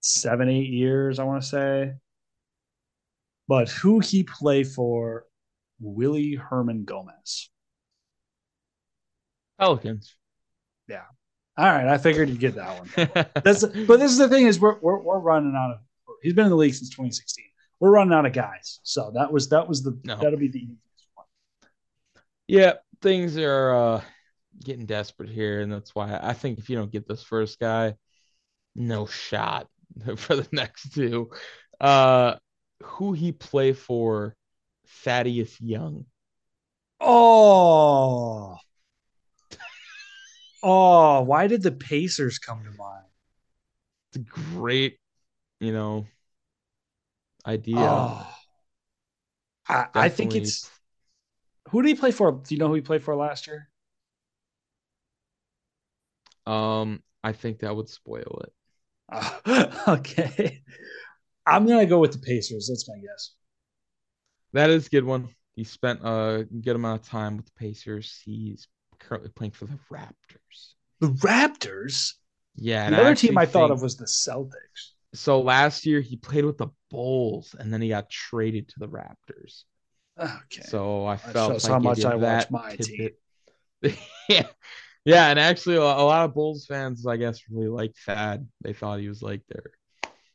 S1: seven, eight years, I want to say. But who he play for? Willy Hernangómez.
S2: Pelicans. Yeah.
S1: All right, I figured you'd get that one. [LAUGHS] That's but this is the thing is we're, we're we're running out of. He's been in the league since 2016. We're running out of guys, so that was that was the
S2: No.
S1: that'll be the easiest one.
S2: yeah, things are uh, getting desperate here, and that's why I think if you don't get this first guy, no shot [LAUGHS] for the next two. Uh, who he play for? Thaddeus Young.
S1: Oh, oh! Why did the Pacers come to mind?
S2: It's a great, you know, idea.
S1: Oh, I, I think it's who did he play for? Do you know who he played for last year?
S2: Um, I think that would spoil it.
S1: Uh, [LAUGHS] okay, I'm gonna go with the Pacers. That's my guess.
S2: That is a good one. He spent a good amount of time with the Pacers. He's currently playing for the Raptors.
S1: The Raptors.
S2: Yeah,
S1: The other team I thought of was the Celtics.
S2: so last year he played with the Bulls and then he got traded to the Raptors.
S1: Okay.
S2: So I felt like
S1: how much I watch my
S2: tidbit. [LAUGHS] yeah, yeah, and actually a, lot of Bulls fans, I guess, really like Thad. They thought he was like their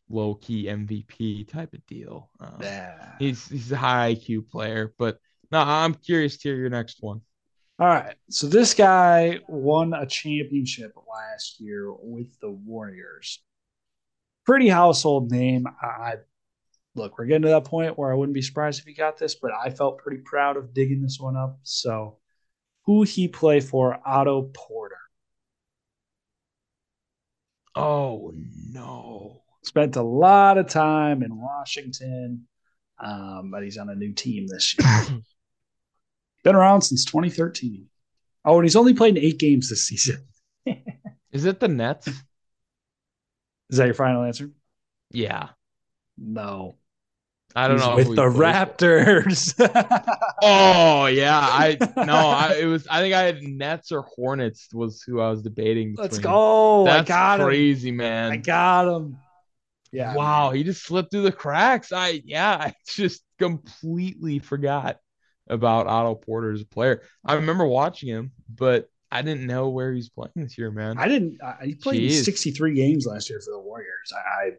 S2: low key MVP type of deal. Um,
S1: yeah.
S2: He's he's a high IQ player, but no, I'm curious to hear your next one.
S1: All right. So this guy won a championship last year with the Warriors. Pretty household name. I I- look, we're getting to that point where I wouldn't be surprised if he got this, but I felt pretty proud of digging this one up. So who he play for? Otto Porter.
S2: Oh no.
S1: Spent a lot of time in Washington, um, but he's on a new team this year. [LAUGHS] Been around since 2013. Oh, and he's only played in eight games this season. [LAUGHS]
S2: Is it the Nets?
S1: Is that your final answer?
S2: Yeah.
S1: No.
S2: I don't
S1: He's
S2: know.
S1: With the. Raptors. [LAUGHS]
S2: Oh yeah, I no, I it was I think I had Nets or Hornets was who I was debating.
S1: Let's go.
S2: That's
S1: I got him.
S2: crazy, man.
S1: I got him. Yeah.
S2: wow, he just slipped through the cracks. I yeah, I just completely forgot about Otto Porter as a player. I remember watching him, but I didn't know where he's playing this year, man.
S1: I didn't. I, he played
S2: Jeez. 63
S1: 63 games last year for the Warriors. I, I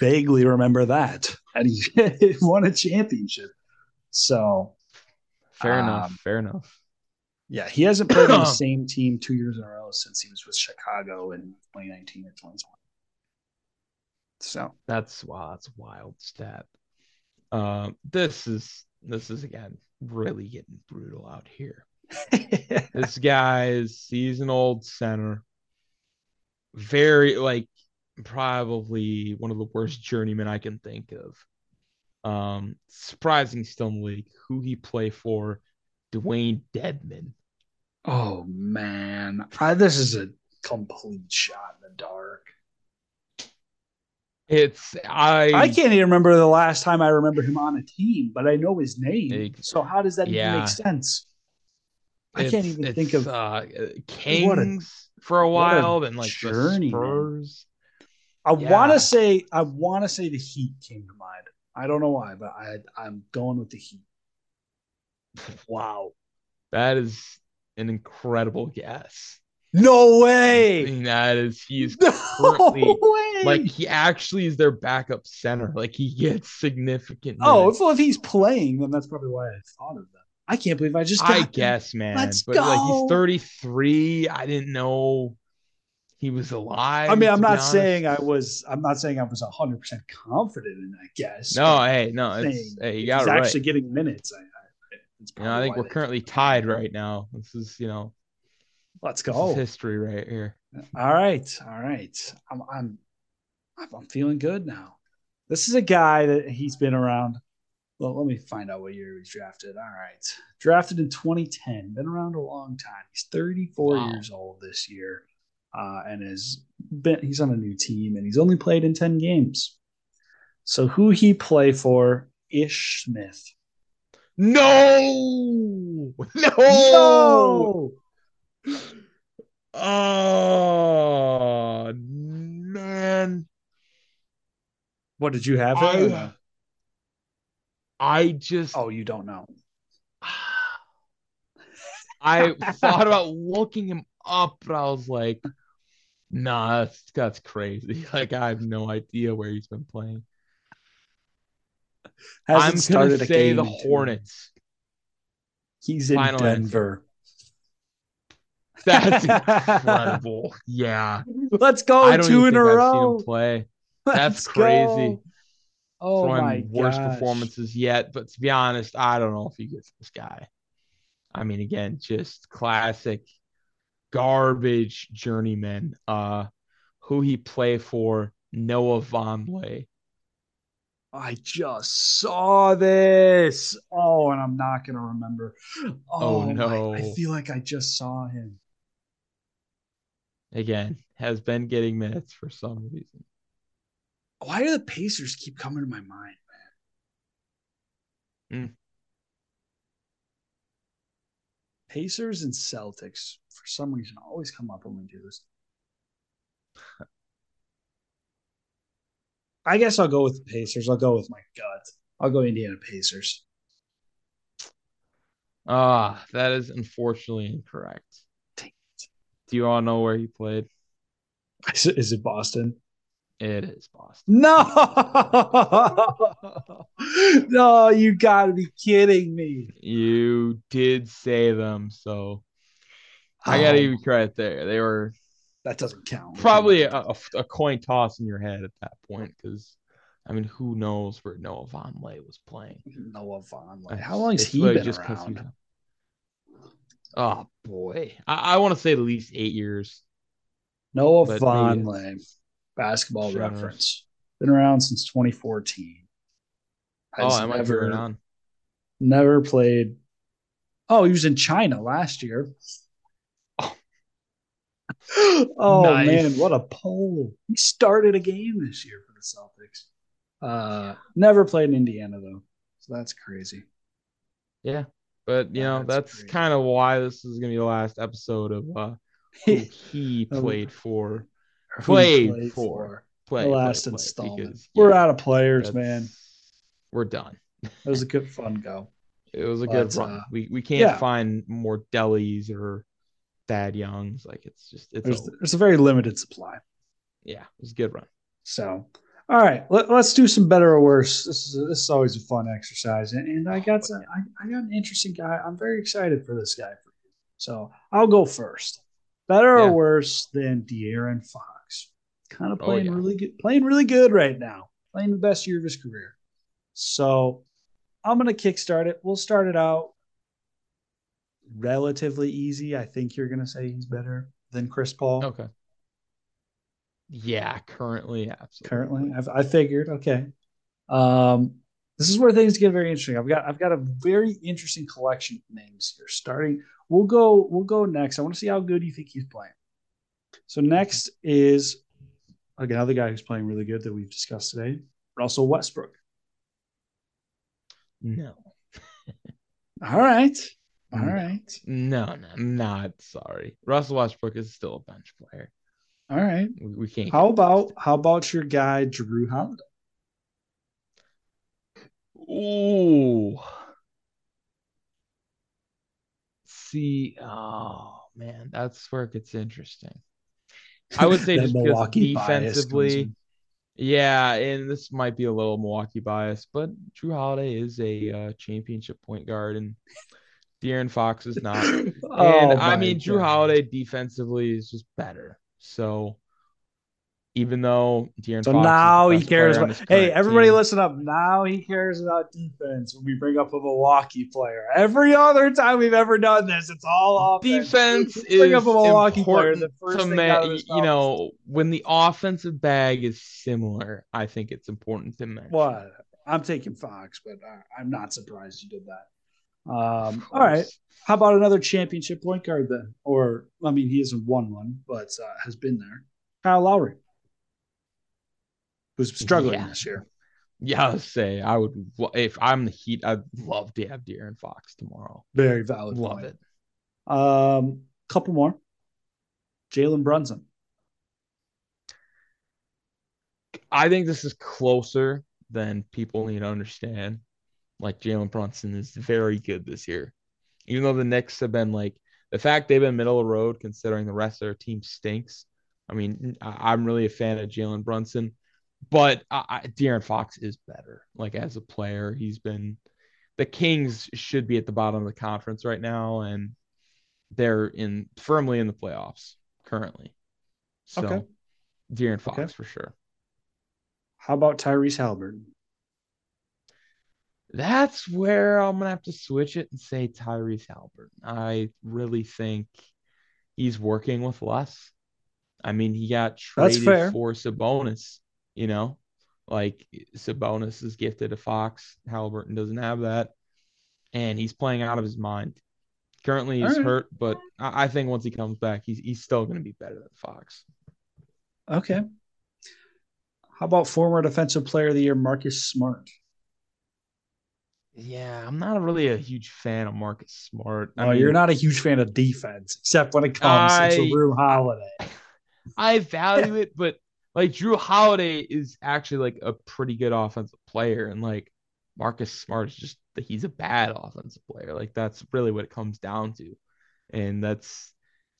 S1: vaguely remember that. And he [LAUGHS] won a championship. So,
S2: fair enough.
S1: um,
S2: Fair enough.
S1: yeah, he hasn't played on the [CLEARS THROAT] same team two years in a row since he was with Chicago in 2019 or 2020. So,
S2: That's wow, that's a wild stat. Um, this is this is again really getting brutal out here. [LAUGHS] this guy is season old center. Very like probably one of the worst journeymen I can think of. Um, surprising still in the league. Who he play for? Dewayne Dedmon.
S1: Oh man, I, this is a complete shot in the dark.
S2: It's I
S1: I can't even remember the last time I remember him on a team, but I know his name.
S2: Ex-
S1: so how does that even make sense? I
S2: it's-
S1: can't even think of.
S2: uh, Kings for a
S1: what a
S2: while, then like
S1: journey.
S2: Spurs.
S1: I
S2: yeah.
S1: want to say I want to say the Heat came to mind. I don't know why, but I I'm going with the Heat. Wow. [LAUGHS]
S2: That is an incredible guess.
S1: No way.
S2: that is he's
S1: No
S2: currently,
S1: way.
S2: like he actually is their backup center. Like he gets significant.
S1: oh,
S2: minutes.
S1: if, if he's playing, then that's probably why I thought of that. I can't believe I just.
S2: I guess, man.
S1: Let's
S2: but like he's 33. I didn't know he was alive.
S1: I mean, I'm not saying I was. I'm not saying I was 100 percent confident in that guess.
S2: No, hey, no, it's hey, you got
S1: he's
S2: it right.
S1: actually getting minutes. I, I, it's
S2: You know, I think we're currently tied right now. This is, you know,
S1: Let's
S2: this
S1: go.
S2: is history right here.
S1: All right, all right. I'm I'm I'm I'm feeling good now. This is a guy that he's been around. Well, let me find out what year he was drafted. All right, drafted in 2010. Been around a long time. He's 34
S2: Wow.
S1: years old this year, uh, and has been. He's on a new team, and he's only played in 10 games. So who he play for? Ish Smith.
S2: No, no,
S1: No!
S2: Oh man,
S1: What did you have? him no?
S2: I, I just
S1: Oh, you don't know. [SIGHS]
S2: I thought about looking him up, but I was like, nah, that's that's crazy. [LAUGHS] Like I have no idea where he's been playing.
S1: Hasn't
S2: I'm gonna
S1: started a
S2: say
S1: game
S2: the Hornets.
S1: He's in
S2: Final answer. That's [LAUGHS] incredible. yeah,
S1: Let's go
S2: I don't
S1: two
S2: even
S1: in a
S2: think I've seen
S1: row.
S2: him play. [LAUGHS]
S1: Let's
S2: That's crazy.
S1: go. Oh
S2: It's one
S1: my
S2: worst
S1: gosh.
S2: performances yet. But to be honest, I don't know if he gets this guy. I mean, again, just classic garbage journeyman. Uh, who he play for? Noah Vonleh.
S1: I just saw this. Oh, and I'm not gonna remember.
S2: Oh,
S1: my-
S2: no.
S1: I feel like I just saw him.
S2: Again, has been getting minutes for some reason.
S1: Why do the Pacers keep coming to my mind, man?
S2: Hmm.
S1: Pacers and Celtics, for some reason, always come up when we do this. I guess I'll go with the Pacers. I'll go with my gut. I'll go Indiana Pacers.
S2: Ah, that is unfortunately incorrect. Do you all know where he played?
S1: Is it, is it Boston?
S2: It is Boston.
S1: No, [LAUGHS] no, you got to be kidding me.
S2: You did say them, so I gotta
S1: Oh,
S2: give you credit there. They were
S1: that doesn't count.
S2: probably a, a, a coin toss in your head at that point because I mean, who knows where Noah Vonleh was playing?
S1: Noah Vonleh. How long's
S2: it's
S1: he been
S2: 'cause
S1: around?
S2: Oh boy, I, I want to say at least eight years.
S1: Noah
S2: but maybe
S1: Vonleh, basketball reference. Been around since 2014.
S2: Oh, I might
S1: never,
S2: on.
S1: never played. Oh, he was in China last year. oh [GASPS]
S2: Nice.
S1: man, what a poll! He started a game this year for the Celtics. Uh, never played in Indiana though, so that's crazy.
S2: Yeah, but you know
S1: That's
S2: that's kind of why this is gonna be the last episode of uh, [LAUGHS] who he played for.
S1: He
S2: Played for. Play
S1: the last
S2: play,
S1: installment.
S2: because,
S1: We're out of players, man.
S2: We're done. [LAUGHS]
S1: It was a good fun go.
S2: It was a good
S1: But,
S2: run.
S1: uh,
S2: we we can't
S1: yeah.
S2: find more delis or Thad Youngs. Like it's just it's
S1: There's, there's a very limited supply.
S2: yeah, it was a good run.
S1: So, all right, let, us do some better or worse. This is this is always a fun exercise, and, and I got some, I, I got an interesting guy. I'm very excited for this guy for you. So I'll go first. Better
S2: Yeah.
S1: or worse than De'Aaron Fox? Kind of
S2: Oh,
S1: playing
S2: yeah.
S1: really good, playing really good right now. Playing the best year of his career. So I'm gonna kickstart it. We'll start it out relatively easy. I think you're gonna say he's better than Chris Paul.
S2: Okay. Yeah, currently, absolutely.
S1: currently. I've, I figured, okay. Um, this is where things get very interesting. I've got I've got a very interesting collection of names here. Starting, we'll go we'll go next. I want to see how good you think he's playing. So next is another guy who's playing really good that we've discussed today, Russell Westbrook.
S2: No. [LAUGHS]
S1: All right. All right.
S2: No, no, not sorry. Russell Westbrook is still a bench player.
S1: All right.
S2: We, we can't.
S1: How about how about your guy Jrue Holiday?
S2: Ooh. See, oh man, that's where it gets interesting. I would say [LAUGHS] just because defensively, yeah, and this might be a little Milwaukee bias, but Jrue Holiday is a uh, championship point guard, and De'Aaron Fox is not. [COUGHS] and oh I mean, God. Jrue Holiday defensively is just better. So even though De'Aaron
S1: so
S2: Fox
S1: now he cares about. Hey, everybody, team. listen up! Now he cares about defense when we bring up a Milwaukee player. Every other time we've ever done this, it's all
S2: offense. Defense is [LAUGHS] bring up a Milwaukee player. The first thing ma- you know when the offensive bag is similar, I think it's important to mention.
S1: What I'm taking Fox, but uh, I'm not surprised you did that. Um, all right. How about another championship point guard then? Or I mean, he hasn't won one, but uh, has been there. Kyle Lowry who's struggling yeah. this year.
S2: Yeah, I'll say I would if I'm the Heat, I'd love to have De'Aaron Fox tomorrow.
S1: Very valid.
S2: Love point.
S1: it. Um, couple more. Jalen Brunson.
S2: I think this is closer than people need to understand. Like Jalen Brunson is very good this year, even though the Knicks have been like the fact they've been middle of the road considering the rest of their team stinks. I mean, I'm really a fan of Jalen Brunson but uh, De'Aaron Fox is better. Like as a player, he's been. The Kings should be at the bottom of the conference right now, and they're in firmly in the playoffs currently. So, okay. De'Aaron Fox okay. for sure.
S1: How about Tyrese Halliburton?
S2: That's where I'm gonna have to switch it and say Tyrese Halliburton. I really think he's working with less. I mean, he got traded for Sabonis you know, like Sabonis is gifted to Fox. Halliburton doesn't have that. And he's playing out of his mind. Currently he's right. hurt, but I think once he comes back, he's he's still going to be better than Fox.
S1: Okay. How about former defensive player of the year, Marcus Smart?
S2: Yeah, I'm not really a huge fan of Marcus Smart.
S1: I oh, mean, you're not a huge fan of defense, except when it comes I, to Jrue Holiday. [LAUGHS]
S2: I value [LAUGHS] it, but like Jrue Holiday is actually like a pretty good offensive player, and like Marcus Smart is just he's a bad offensive player. Like that's really what it comes down to, and that's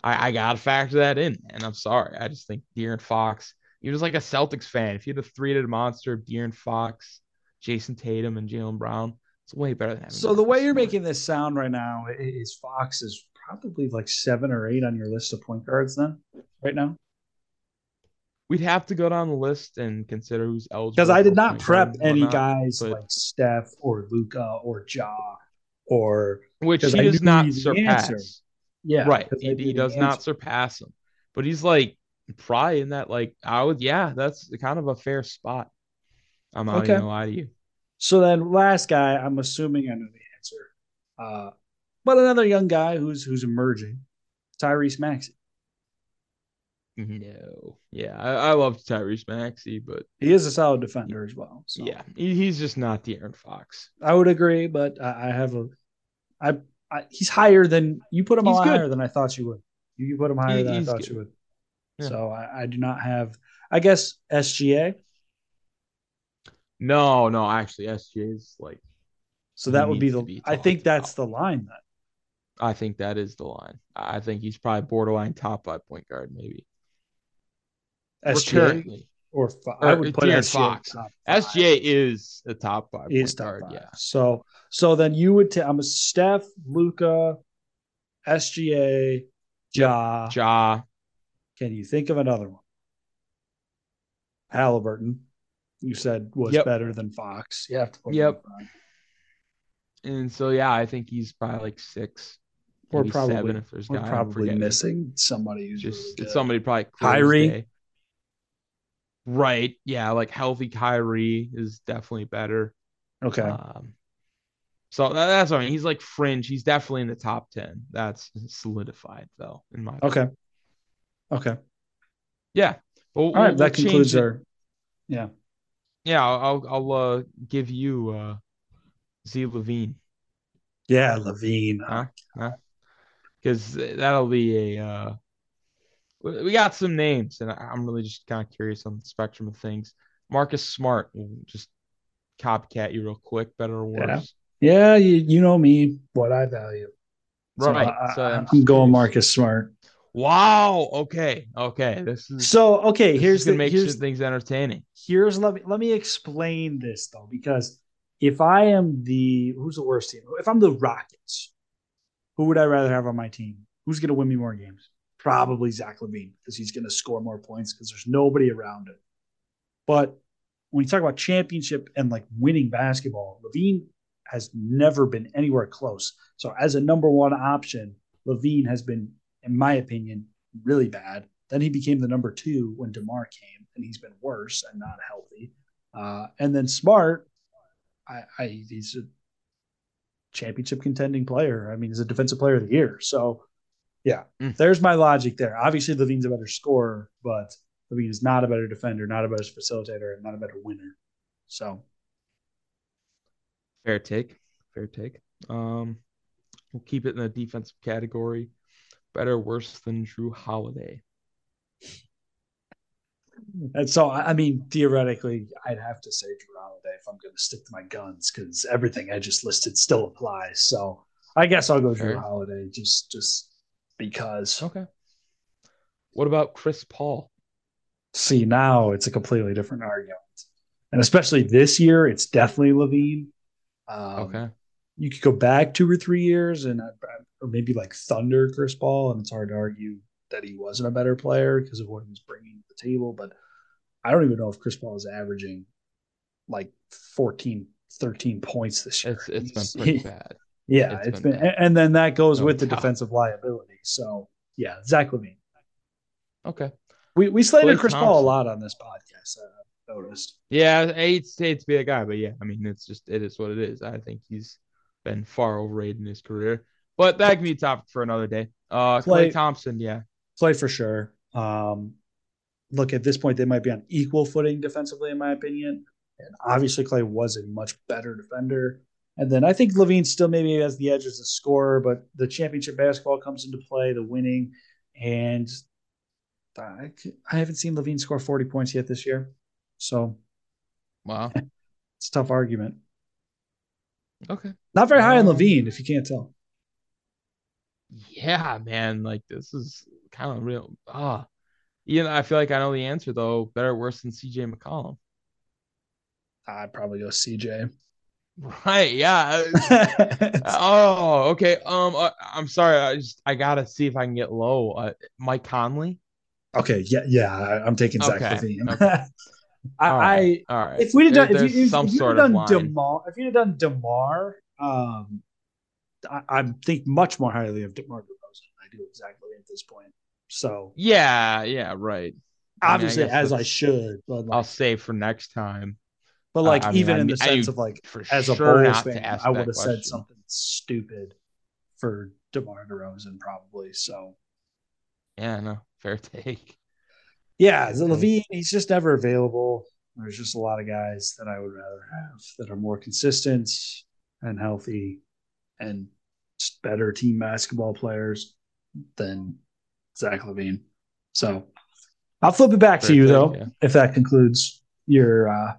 S2: I, I gotta factor that in. And I'm sorry, I just think De'Aaron Fox. You're just like a Celtics fan. If you had a three-headed monster of De'Aaron Fox, Jayson Tatum, and Jaylen Brown, it's way better than.
S1: So the way you're Smart. making this sound right now is Fox is probably like seven or eight on your list of point guards. Then right now
S2: we'd have to go down the list and consider who's eligible.
S1: Because I did not prep any guys but, like Steph or Luka or Ja or
S2: which he does not surpass. Yeah, right. He, he does answer. not surpass him, but he's like probably in that like I would yeah, that's kind of a fair spot. I'm not okay. gonna lie to you.
S1: So then, last guy, I'm assuming I know the answer, uh, but another young guy who's who's emerging, Tyrese Maxey.
S2: No. Yeah, I, I love Tyrese Maxey, but
S1: he is a solid defender as well. So.
S2: Yeah, he, he's just not De'Aaron Fox.
S1: I would agree, but I, I have a, I, I, he's higher than you put him he's higher good. than I thought you would. You, you put him higher he, than I thought good. you would. Yeah. So I, I do not have. I guess SGA.
S2: No, no, actually SGA is like.
S1: So that would be the. I think that's the line then.
S2: I think that is the line. I think he's probably borderline top five point guard, maybe.
S1: SGA or, or I would put SGA
S2: Fox. SGA is a top five.
S1: Is top guard, five. Yeah. So so then you would. i I'm a Steph, Luka, SGA, Ja.
S2: Ja.
S1: Can you think of another one? Halliburton. You said was yep. better than Fox. You have to.
S2: yep. And so yeah, I think he's probably like six.
S1: We're probably seven if there's we're probably missing somebody who's
S2: just really somebody probably
S1: Kyrie.
S2: Right. Yeah. Like healthy Kyrie is definitely better.
S1: Okay.
S2: Um, so that, that's what I mean. He's like fringe. He's definitely in the top ten. That's solidified though, in my
S1: okay. Okay.
S2: Yeah.
S1: All right. We'll, that we'll concludes our. Yeah.
S2: Yeah. I'll I'll uh, give you uh, Z LaVine.
S1: Yeah, LaVine.
S2: Huh? Because that'll be a. Uh, we got some names, and I'm really just kind of curious on the spectrum of things. Marcus Smart, just copycat you real quick, better or worse.
S1: Yeah, yeah you, you know me, what I value.
S2: Right.
S1: So, so I, am going Marcus Smart.
S2: Wow. Okay. Okay. This is
S1: so okay. Here's
S2: the
S1: make
S2: here's, things entertaining.
S1: Here's let me let me explain this though, because if I am the who's the worst team? If I'm the Rockets, who would I rather have on my team? Who's going to win me more games? Probably Zach LaVine, because he's going to score more points because there's nobody around him. But when you talk about championship and like winning basketball, LaVine has never been anywhere close. So as a number one option, LaVine has been, in my opinion, really bad. Then he became the number two when DeMar came, and he's been worse and not healthy. Uh, and then Smart, I, I he's a championship contending player. I mean, he's a defensive player of the year. So, yeah, mm. there's my logic there. Obviously, LaVine's a better scorer, but LaVine is not a better defender, not a better facilitator, and not a better winner. So,
S2: fair take, fair take. Um, we'll keep it in the defensive category. Better, worse than Jrue Holiday.
S1: And so, I mean, theoretically, I'd have to say Jrue Holiday if I'm going to stick to my guns because everything I just listed still applies. So, I guess I'll go Jrue Holiday just just because.
S2: Okay. What about Chris Paul?
S1: See, now it's a completely different argument, and especially this year, it's definitely LaVine.
S2: Um, okay.
S1: You could go back two or three years, and or maybe like Thunder Chris Paul, and it's hard to argue that he wasn't a better player because of what he was bringing to the table. But I don't even know if Chris Paul is averaging like 14, 13 points this year.
S2: It's, it's been [LAUGHS] pretty bad.
S1: Yeah, it's, it's been, been and then that goes no with the defensive liability. So yeah, Zach LaVine.
S2: Okay.
S1: We we slated Chris Thompson. Paul a lot on this podcast. Uh, I noticed.
S2: Yeah, hate, hate be a guy, but yeah, I mean it's just it is what it is. I think he's been far overrated in his career, but that can be a topic for another day. Uh, Klay Thompson, yeah,
S1: play for sure. Um, look, at this point, they might be on equal footing defensively, in my opinion. And obviously, Klay was a much better defender. And then I think LaVine still maybe has the edge as a scorer, but the championship basketball comes into play, the winning. And I, I haven't seen LaVine score 40 points yet this year. So,
S2: wow. [LAUGHS]
S1: It's a tough argument.
S2: Okay.
S1: Not very high on LaVine, if you can't tell.
S2: Yeah, man. Like, this is kind of real. Ah, you know, I feel like I know the answer though. Better, or worse than CJ McCollum.
S1: I'd probably go CJ. [LAUGHS]
S2: Right. Yeah. [LAUGHS] oh, okay. Um, uh, I'm sorry. I just I gotta see if I can get low. Uh, Mike Conley.
S1: Okay. Yeah. Yeah. I, am taking Zach okay. LaVine. Okay. [LAUGHS] I,
S2: all right. I, all right.
S1: If we'd have done, if, you, some if sort done of DeMar, if you'd have done DeMar, um, I, I think much more highly of DeMar DeRozan. than I do exactly at this point. So
S2: yeah, yeah, right.
S1: Obviously, I mean, I as I should, but
S2: like, I'll save for next time.
S1: But like, uh, even mean, in the sense of like, as a sure Bulls fan, I would have said something stupid for DeMar DeRozan probably. So
S2: yeah, no, fair [LAUGHS] take.
S1: Yeah, the LaVine, he's just never available. There's just a lot of guys that I would rather have that are more consistent and healthy and better team basketball players than Zach LaVine. So I'll flip it back Very to you good, though, yeah. if that concludes your uh,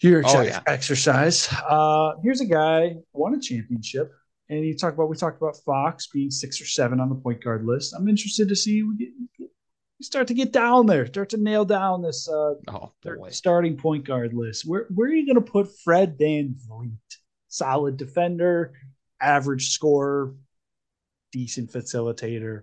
S1: your oh, yeah. exercise. Uh, here's a guy won a championship, and you talk about we talked about Fox being six or seven on the point guard list. I'm interested to see we, get, we start to get down there, start to nail down this uh, oh, starting point guard list. Where where are you going to put Fred VanVleet? Solid defender, average scorer, decent facilitator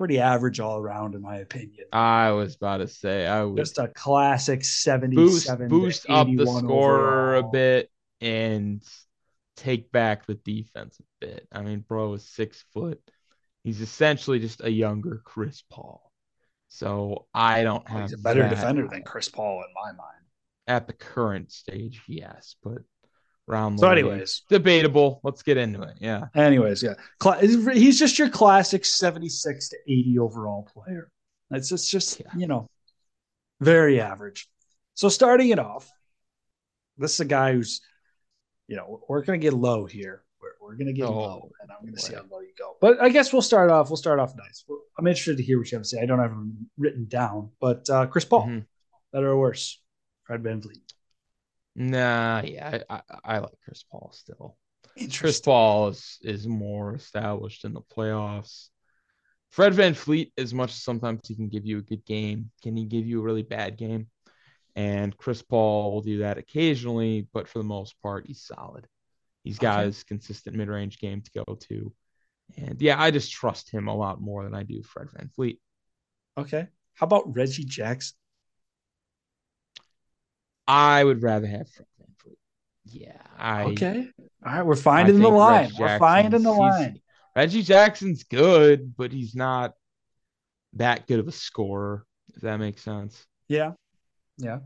S1: pretty average all around, in my opinion.
S2: I was about to say, I was
S1: just a classic 77
S2: boost, boost up the score a bit and take back the defense a bit. I mean, bro is six foot. He's essentially just a younger Chris Paul. So I don't have.
S1: He's a better defender than Chris Paul in my mind.
S2: at the current stage, yes, but round.
S1: So, anyways,
S2: debatable. Let's get into it. Yeah.
S1: Anyways, yeah, he's just your classic seventy-six to eighty overall player. It's just, just yeah. you know, very average. So starting it off, this is a guy who's, you know, we're going to get low here. We're, we're going to get oh, low, and I'm going to see how low you go. But I guess we'll start off. We'll start off nice. I'm interested to hear what you have to say. I don't have it written down, but uh, Chris Paul, mm-hmm. better or worse? Fred VanVleet.
S2: Nah, yeah, I, I, I like Chris Paul still. Chris Paul is, is more established in the playoffs. Fred VanVleet, as much as sometimes he can give you a good game, can he give you a really bad game? And Chris Paul will do that occasionally, but for the most part, he's solid. He's got okay. his consistent mid range game to go to. And yeah, I just trust him a lot more than I do Fred VanVleet.
S1: Okay. How about Reggie Jackson?
S2: I would rather have Fred VanVleet. Yeah. I,
S1: okay. All right. We're finding the line. We're finding the line.
S2: Reggie Jackson's good, but he's not that good of a scorer, if that makes sense.
S1: Yeah. Yeah.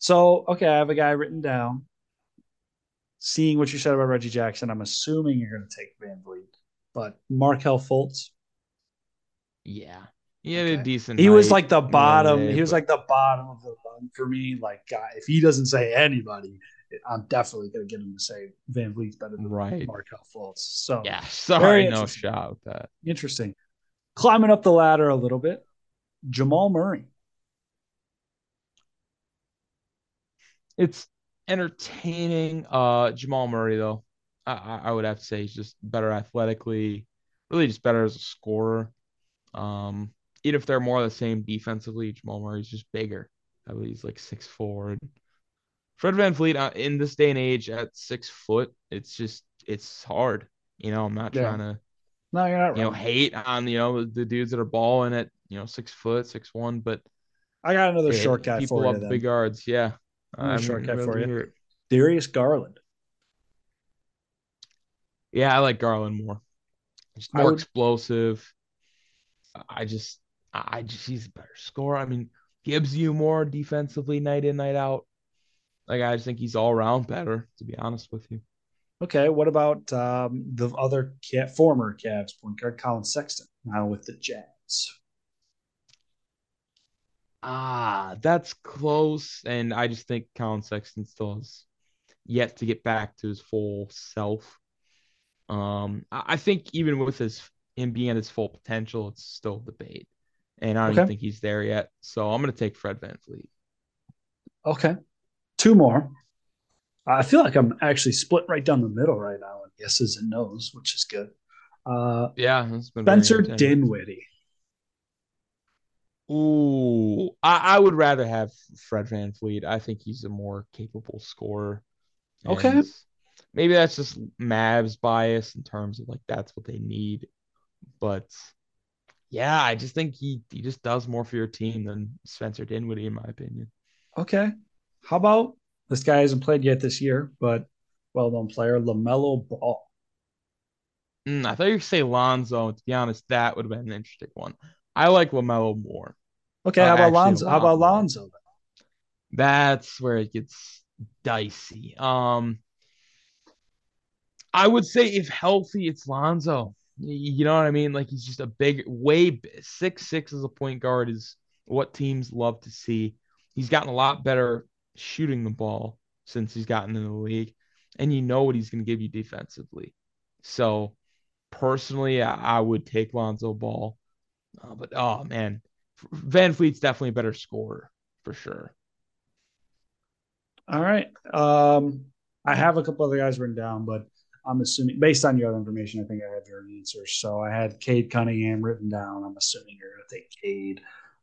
S1: So, okay, I have a guy written down. Seeing what you said about Reggie Jackson, I'm assuming you're going to take VanVleet, but Markelle Fultz.
S2: Yeah. He had okay. a decent.
S1: He was like the bottom. Day, he was but... like the bottom of the for me. Like, guy, if he doesn't say anybody, I'm definitely going to get him to say VanVleet's better than right. Markelle Fultz. So
S2: yeah, sorry, no shot with that.
S1: Interesting. Climbing up the ladder a little bit, Jamal Murray.
S2: It's entertaining. Uh, Jamal Murray though, I, I would have to say he's just better athletically, really just better as a scorer. Um, even if they're more the same defensively, Jamal Murray's just bigger. I believe he's like six four. Fred VanVleet uh, in this day and age at six foot, it's just it's hard. You know, I'm not yeah. trying to
S1: no, you're not
S2: you know hate on you know the dudes that are balling at you know six foot, six one, but
S1: I got another hey, shortcut
S2: people
S1: for
S2: you. People big guards, yeah.
S1: Another shortcut for you. Darius Garland.
S2: Yeah, I like Garland more. Just more would... explosive. I just, I just, he's a better scorer. I mean, gives you more defensively night in, night out. Like I just think he's all around better, to be honest with you.
S1: Okay, what about um, the other cat, former Cavs point guard Collin Sexton now with the Jazz?
S2: Ah, that's close, and I just think Collin Sexton still has yet to get back to his full self. Um, I think even with his him being at his full potential, it's still debate, and I don't okay. think he's there yet. So I'm gonna take Fred Van VanVleet.
S1: Okay, two more. I feel like I'm actually split right down the middle right now on yeses and nos, which is good. Uh,
S2: yeah,
S1: Spencer Dinwiddie.
S2: Ooh, I, I, would rather have Fred Van VanVleet. I think he's a more capable scorer.
S1: Okay.
S2: Maybe that's just Mavs bias in terms of like that's what they need. But yeah, I just think he he just does more for your team than Spencer Dinwiddie, in my opinion.
S1: Okay. How about this guy hasn't played yet this year, but well known player, LaMelo Ball.
S2: Mm, I thought you would say Lonzo. To be honest, that would have been an interesting one. I like LaMelo more.
S1: Okay, uh, how about Lonzo? How about Lonzo? Then?
S2: That's where it gets dicey. Um, I would say if healthy, it's Lonzo. You know what I mean? Like he's just a big, way six six as a point guard is what teams love to see. He's gotten a lot better shooting the ball since he's gotten in the league, and you know what he's going to give you defensively. So, personally, I, I would take Lonzo Ball, uh, but oh man, VanVleet's definitely a better scorer for sure.
S1: All right, um, I have a couple other guys written down, but I'm assuming based on your other information, I think I have your answers. So I had Cade Cunningham written down. I'm assuming you're going to take Cade.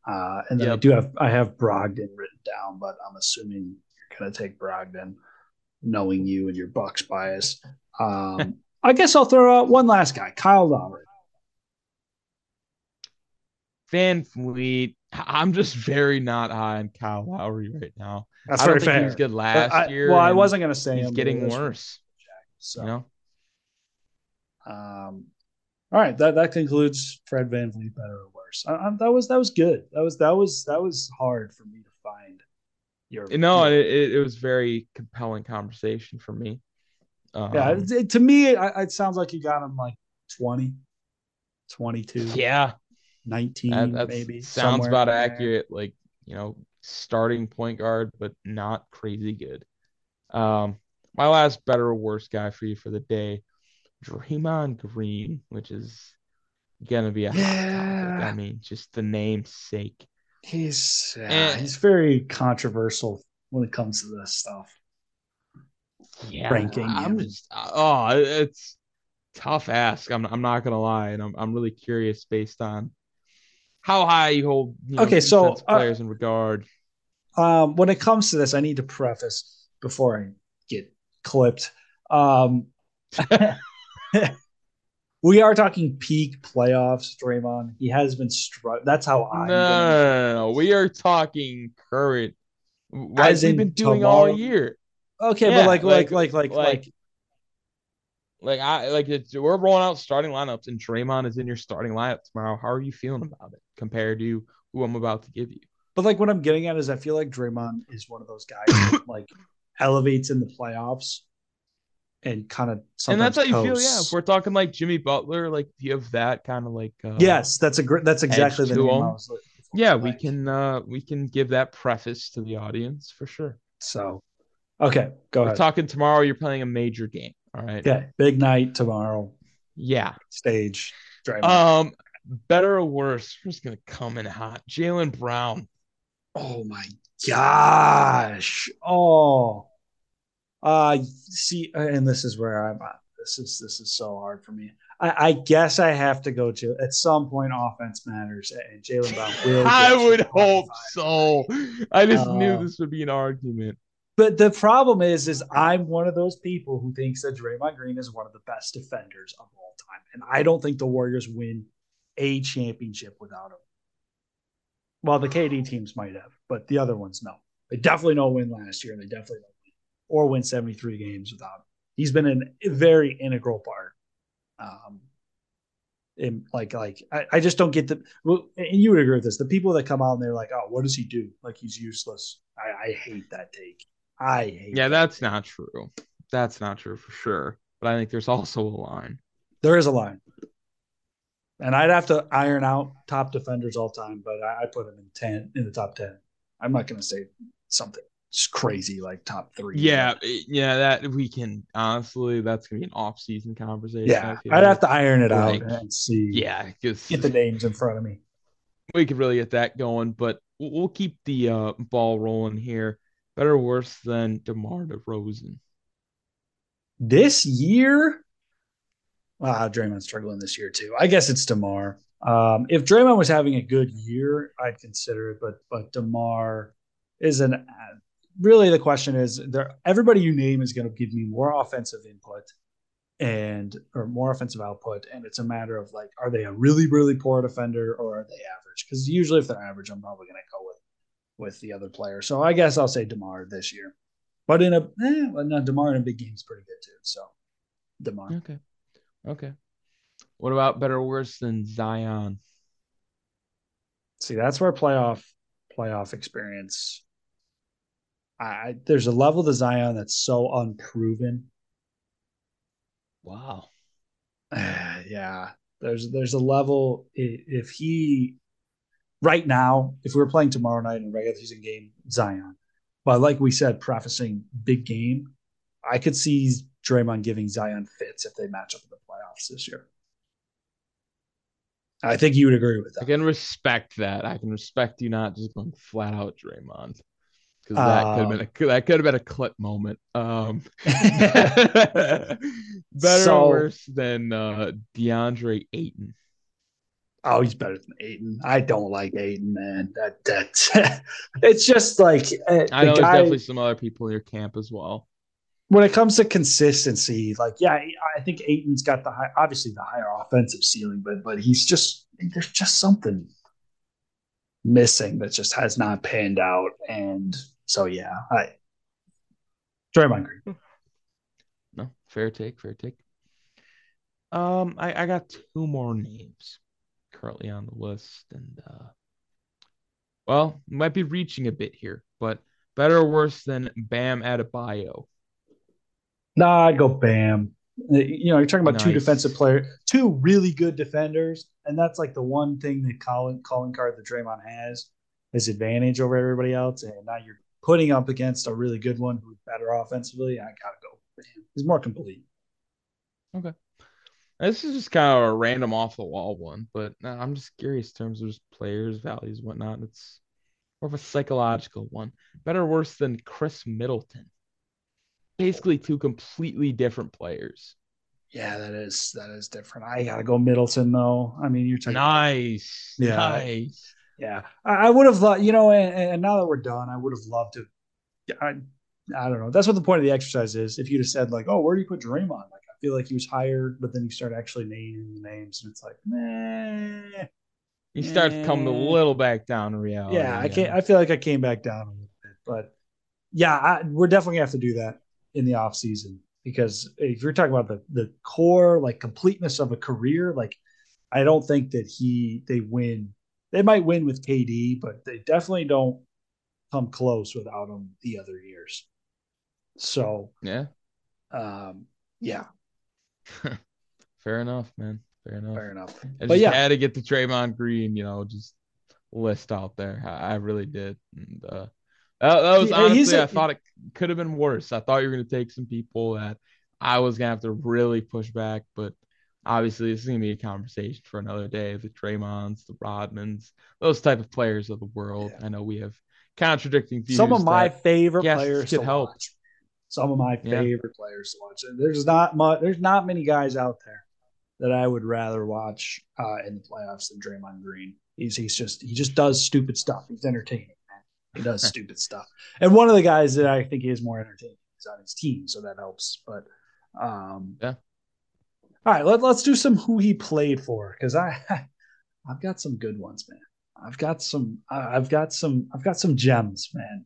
S1: Uh, and then yep. I do have I have Brogdon written down, but I'm assuming you're gonna take Brogdon, knowing you and your Bucks bias. Um, I guess I'll throw out one last guy, Kyle Lowry.
S2: VanVleet. I'm just very not high on Kyle Lowry right now.
S1: That's I don't think fair.
S2: he was good last
S1: I,
S2: year.
S1: Well, I wasn't gonna say
S2: he's getting worse.
S1: So, you know. Um, all right, that that concludes Fred Van VanVleet better or worse. I, I, that was that was good. That was that was that was hard for me to find Your,
S2: no, it, it was very compelling conversation for me.
S1: Um, yeah, it, to me, it, it, sounds like you got him like 20, 22.
S2: Yeah.
S1: 19, that, maybe.
S2: Sounds about accurate. Like, you know, starting point guard, but not crazy good. Um, my last better or worse guy for you for the day, Draymond Green, which is gonna be a yeah. hot topic. I mean, just the namesake.
S1: He's yeah, he's very controversial when it comes to this stuff.
S2: Yeah, ranking. I'm just oh, it's tough ask. I'm I'm not gonna lie, and I'm I'm really curious based on how high you hold. You know,
S1: okay, so
S2: uh, players uh, in regard.
S1: Um, when it comes to this, I need to preface before I get clipped. Um, [LAUGHS] [LAUGHS] we are talking peak playoffs, Draymond. He has been struck. That's how I.
S2: No, no, no, We are talking current. What has he been doing tomorrow? all year?
S1: Okay, yeah, but like, like, like, like, like, like,
S2: like, I like it's, we're rolling out starting lineups, and Draymond is in your starting lineup tomorrow. How are you feeling about it compared to who I'm about to give you?
S1: But like, what I'm getting at is, I feel like Draymond is one of those guys that like [COUGHS] elevates in the playoffs and kind of
S2: and that's how you feel yeah. If we're talking like jimmy butler like you have that kind of like uh,
S1: yes that's a great that's exactly the name
S2: yeah we can uh we can give that preface to the audience for sure.
S1: So okay go
S2: we're
S1: ahead.
S2: talking tomorrow you're playing a major game all right?
S1: Yeah big night tomorrow.
S2: Yeah.
S1: Stage
S2: um better or worse we're just gonna come in hot. Jaylen Brown.
S1: Oh my gosh. Oh uh, see, and this is where I'm. At. This is this is so hard for me. I, I, guess I have to go to at some point. Offense matters, and Jaylen Brown [LAUGHS] will.
S2: I would hope so. I just uh, knew this would be an argument.
S1: But the problem is, is I'm one of those people who thinks that Draymond Green is one of the best defenders of all time, and I don't think the Warriors win a championship without him. Well, the KD teams might have, but the other ones no. They definitely don't win last year, and they definitely don't or win 73 games without him. He's been a very integral part. Um, and like like I, I just don't get the well, and you would agree with this. The people that come out and they're like, "Oh, what does he do? Like he's useless." I, I hate that take. I hate.
S2: Yeah, that that's take. not true. That's not true for sure. But I think there's also a line.
S1: There is a line, and I'd have to iron out top defenders all time, but I, I put him in ten in the top ten. I'm not going to say something crazy like top three.
S2: Yeah, yeah, that we can honestly, that's gonna be an off-season conversation.
S1: Yeah, I'd like. have to iron it out and see.
S2: Yeah,
S1: get the names in front of me.
S2: We could really get that going, but we'll keep the uh, ball rolling here. Better or worse than DeMar DeRozan
S1: this year? Wow, Draymond's struggling this year too. I guess it's DeMar. Um, if Draymond was having a good year, I'd consider it, but but DeMar is an really the question is there everybody you name is going to give me more offensive input and or more offensive output and it's a matter of like are they a really really poor defender or are they average? Because usually if they're average i'm probably going to go with with the other player. So i guess i'll say demar this year. But in a eh, well, no, demar in a big game is pretty good too so demar.
S2: Okay. Okay. What about better or worse than zion?
S1: See that's where playoff playoff experience I, there's a level to Zion that's so unproven.
S2: Wow. [SIGHS]
S1: yeah. There's there's a level if he right now, if we were playing tomorrow night in a regular season game, Zion. But like we said, prefacing big game, I could see Draymond giving Zion fits if they match up in the playoffs this year. I think you would agree with that. I
S2: can respect that. I can respect you not just going flat out Draymond because that uh, could have been a that could have been a clip moment. Um, [LAUGHS] [LAUGHS] better so, or worse than uh, DeAndre Ayton.
S1: Oh, he's better than Ayton. I don't like Ayton, man. That that [LAUGHS] it's just like
S2: uh, I know the there's definitely some other people in your camp as well.
S1: When it comes to consistency, like yeah, I think Ayton's got the high, obviously the higher offensive ceiling, but but he's just there's just something missing that just has not panned out, and so yeah, I Draymond Green.
S2: No, fair take, fair take. Um, I, I got two more names currently on the list, and uh, well, might be reaching a bit here, but Better or worse than Bam Adebayo?
S1: Nah, I'd go Bam. You know, you're talking about nice. two defensive players, two really good defenders, and that's like the one thing that Colin calling card that Draymond has his advantage over everybody else. And now you're putting up against a really good one who's better offensively. I gotta go. He's more complete.
S2: Okay. This is just kind of a random off the wall one, but uh, I'm just curious in terms of just players, values, whatnot. It's more of a psychological one. Better or worse than Khris Middleton? Basically, two completely different players.
S1: Yeah, that is that is different. I gotta go Middleton though. I mean, you're talking
S2: nice, yeah, nice.
S1: Yeah, I, I would have thought, you know, and, and, now that we're done, I would have loved to. I, I don't know. That's what the point of the exercise is. If you'd have said like, "Oh, where do you put Draymond?" Like, I feel like he was hired, but then you start actually naming the names, and it's like, meh.
S2: He start to come a little back down to reality.
S1: Yeah, I can't. I feel like I came back down a little bit, but yeah, I, we're definitely gonna have to do that in the off season because if you're talking about the the core like completeness of a career, like I don't think that he they win. They might win with KD, but they definitely don't come close without him the other years. So
S2: yeah,
S1: um, yeah. [LAUGHS]
S2: Fair enough, man. Fair enough.
S1: Fair enough.
S2: I but yeah, had to get the Draymond Green, you know, just list out there. I, I really did. And uh, that, that was honestly, a, I thought it could have been worse. I thought you were going to take some people that I was going to have to really push back, but obviously this is going to be a conversation for another day. The Draymonds, the Rodmans, those type of players of the world. Yeah. I know we have contradicting views.
S1: Some of my favorite players to help. Watch. Some of my favorite yeah. players to watch. There's not much. There's not many guys out there that I would rather watch uh, in the playoffs than Draymond Green. He's he's just he just does stupid stuff. He's entertaining, man. He does [LAUGHS] stupid stuff. And one of the guys that I think is more entertaining is on his team, so that helps. But um,
S2: yeah.
S1: All right, let, let's do some who he played for because I [LAUGHS] I've got some good ones, man. I've got some I've got some I've got some gems, man.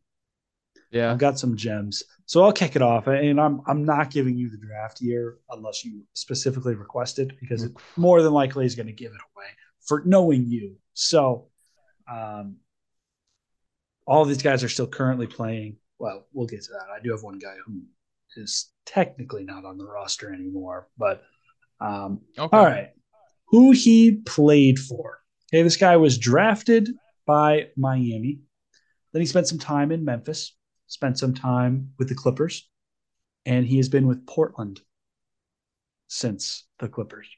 S2: Yeah.
S1: I've got some gems. So I'll kick it off. And I'm I'm not giving you the draft year unless you specifically request it because it more than likely is going to give it away for knowing you. So um all these guys are still currently playing. Well, we'll get to that. I do have one guy who is technically not on the roster anymore, but um okay. all right. Who he played for. Okay, this guy was drafted by Miami. Then he spent some time in Memphis spent some time with the Clippers, and he has been with Portland since the Clippers.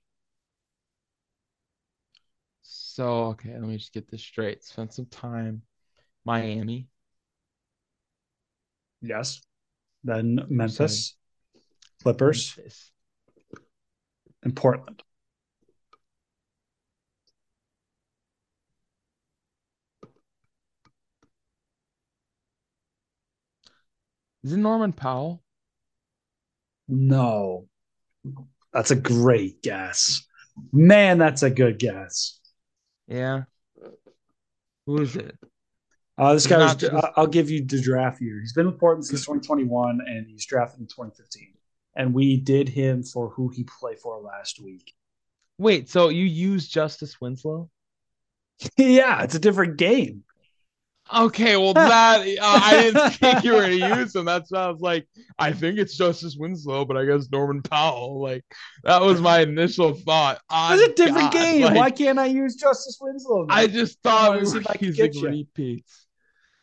S2: So, okay, let me just get this straight. Spent some time Miami.
S1: Yes. Then Memphis, Clippers, Memphis. And Portland.
S2: Is it Norman Powell?
S1: No. That's a great guess. Man, that's a good guess.
S2: Yeah. Who is it?
S1: Uh, this guy was, just... I'll give you the draft year. He's been with Portland since 2021 and he's drafted in 2015. And we did him for who he played for last week.
S2: Wait, so you use Justice Winslow? [LAUGHS]
S1: yeah, it's a different game.
S2: Okay, well [LAUGHS] that uh, I didn't think you were gonna use him. That's why I was like, I think it's Justice Winslow, but I guess Norman Powell. Like that was my initial thought.
S1: it's a different God, game. Like, why can't I use Justice Winslow?
S2: I just thought we were using repeats.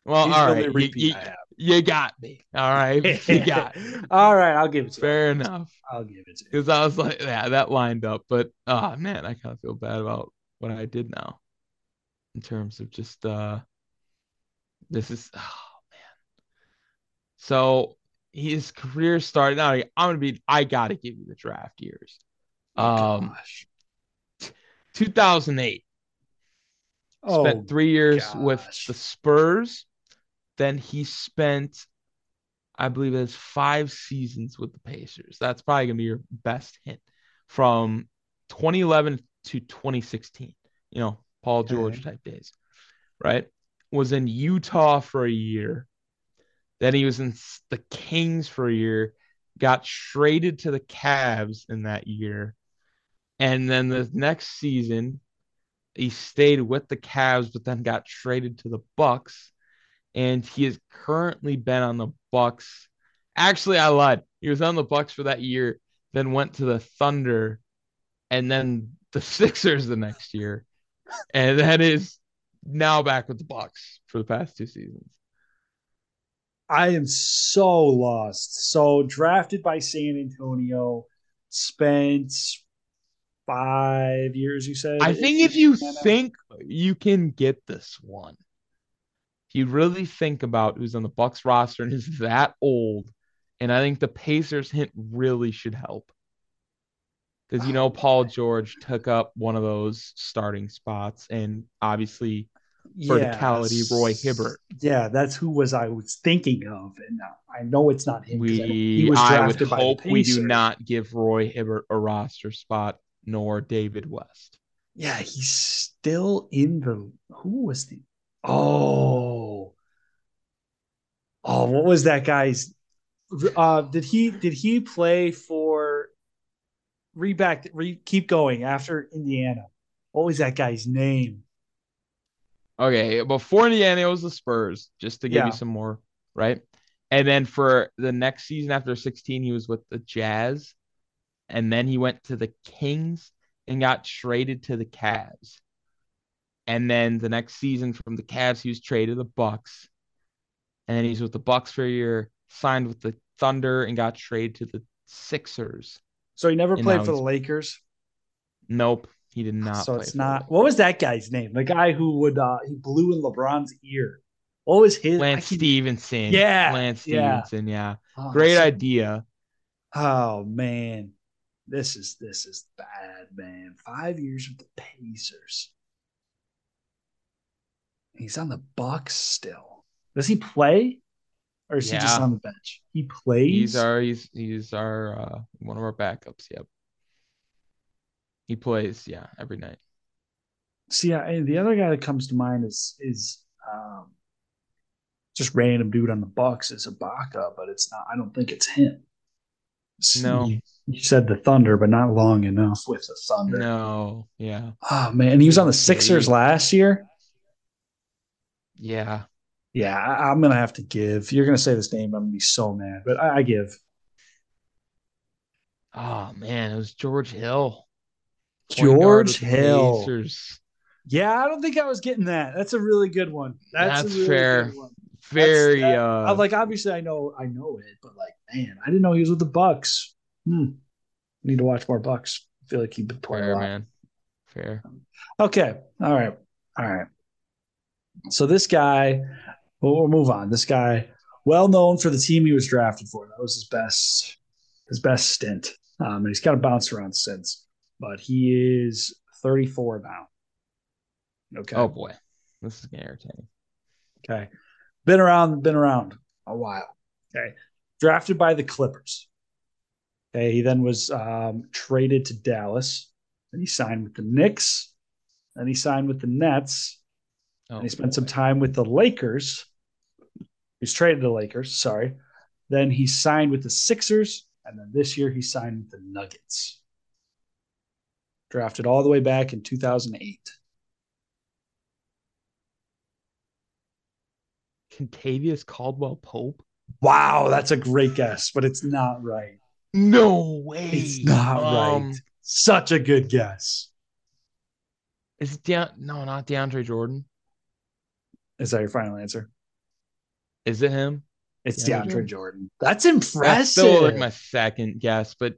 S2: Well, He's all right, you, you, you, got me. All right, [LAUGHS] you got. Me.
S1: all right, I'll give it to
S2: Fair you. enough.
S1: I'll give it to you
S2: because I was like, yeah, that lined up. But oh man, I kind of feel bad about what I did now in terms of just uh this is oh man. So his career started out. I'm gonna be. I gotta give you the draft years. Oh, um, gosh. 2008. Oh, spent three years gosh. with the Spurs. Then he spent, I believe, it's five seasons with the Pacers. That's probably gonna be your best hint from 2011 to 2016. You know, Paul George okay. type days, right? was in Utah for a year. Then he was in the Kings for a year, got traded to the Cavs in that year. And then the next season, he stayed with the Cavs, but then got traded to the Bucks. And he has currently been on the Bucks. Actually, I lied. He was on the Bucks for that year, then went to the Thunder, and then the [LAUGHS] Sixers the next year, and that is now back with the Bucks for the past two seasons.
S1: I am so lost. So drafted by San Antonio, spent five years. You said.
S2: I think if you think you can get this one, you really think about who's on the Bucks roster and is that old, and I think the Pacers hint really should help. Because you oh, know Paul George took up one of those starting spots, and obviously verticality yes. Roy Hibbert.
S1: Yeah, that's who was I was thinking of, and uh, I know it's not him.
S2: We, I, he was I would hope we do not give Roy Hibbert a roster spot, nor David West.
S1: Yeah, he's still in the. Who was the? Oh, oh, what was that guy's? Uh, did he did he play for? reback. Re, keep going after Indiana. What was that guy's name?
S2: Okay, before Indiana it was the Spurs, just to give yeah. you some more, right? And then for the next season after 16, he was with the Jazz. And then he went to the Kings and got traded to the Cavs. And then the next season from the Cavs, he was traded to the Bucks. And then he's with the Bucks for a year, signed with the Thunder, and got traded to the Sixers.
S1: So he never played for the Lakers.
S2: Nope, he did not.
S1: So it's not. What was that guy's name? The guy who would uh he blew in LeBron's ear. What was his?
S2: Lance Stephenson.
S1: Yeah,
S2: Lance Stephenson. Yeah, yeah. Oh, great so, idea.
S1: Oh man, this is this is bad, man. Five years with the Pacers. He's on the Bucks still. Does he play? Or is yeah. he just on the bench? He plays.
S2: He's our he's he's our uh, one of our backups. Yep. He plays, yeah, every night.
S1: See, yeah, the other guy that comes to mind is is um, just random dude on the Bucks is Ibaka, but it's not. I don't think it's him.
S2: No,
S1: you, you, said the Thunder, but not long enough with the Thunder.
S2: No, yeah.
S1: Oh man, he was on the Sixers last year.
S2: Yeah,
S1: yeah. I, am gonna have to give. You're gonna say this name. I'm gonna be so mad, but I, I give.
S2: Oh man, it was George Hill.
S1: George Hill. Yeah, I don't think I was getting that. That's a really good one. That's,
S2: That's
S1: really
S2: fair. One. Very
S1: That's,
S2: uh
S1: like obviously I know I know it, but like man, I didn't know he was with the Bucks. Hmm. Need to watch more Bucks. I feel like he'd been playing fair, man.
S2: Fair.
S1: Okay. All right. All right. So this guy, we'll, we'll move on. This guy, well known for the team he was drafted for. That was his best, his best stint. Um, and he's kind of bounced around since but he is 34 now.
S2: Okay. Oh boy, this is getting irritating.
S1: Okay, been around, been around a while. Okay, drafted by the Clippers. Okay, he then was um, traded to Dallas. and he signed with the Knicks. and he signed with the Nets. Oh, and he spent some time with the Lakers. He's traded to the Lakers. Sorry. Then he signed with the Sixers, and then this year he signed with the Nuggets drafted all the way back in 2008.
S2: Kentavious Caldwell Pope.
S1: Wow, that's a great guess, but it's not right.
S2: No way.
S1: It's not um, right. Such a good guess.
S2: Is it De- no, not DeAndre Jordan?
S1: Is that your final answer?
S2: Is it him?
S1: It's DeAndre, DeAndre Jordan. Jordan. That's impressive. That's
S2: still like my second guess, but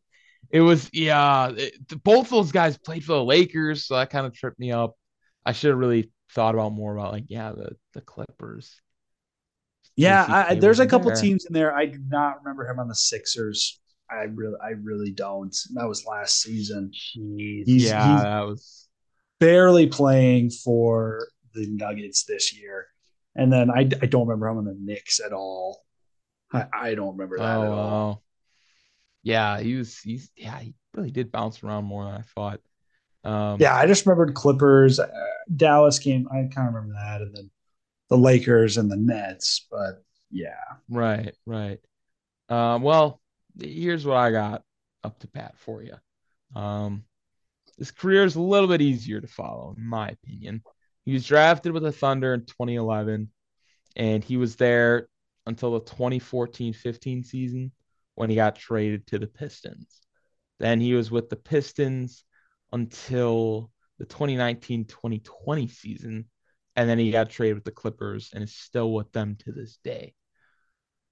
S2: it was yeah. It, both those guys played for the Lakers, so that kind of tripped me up. I should have really thought about more about like yeah the the Clippers.
S1: Yeah, I, there's a couple there. teams in there. I do not remember him on the Sixers. I really, I really don't. That was last season.
S2: Jeez. He's, yeah, he's that was
S1: barely playing for the Nuggets this year. And then I, I don't remember him on the Knicks at all. I, I don't remember that oh, at all
S2: yeah, he was he's yeah, he really did bounce around more than I thought. Um,
S1: yeah, I just remembered Clippers, uh, Dallas game. I kind of remember that, and then the Lakers and the Nets. But yeah,
S2: right, right. Um, well, here's what I got up to pat for you. Um, his career is a little bit easier to follow, in my opinion. He was drafted with the Thunder in 2011. and he was there until the 2014-15 season when he got traded to the Pistons. Then he was with the Pistons until the 2019-2020 season, and then he got traded with the Clippers and is still with them to this day.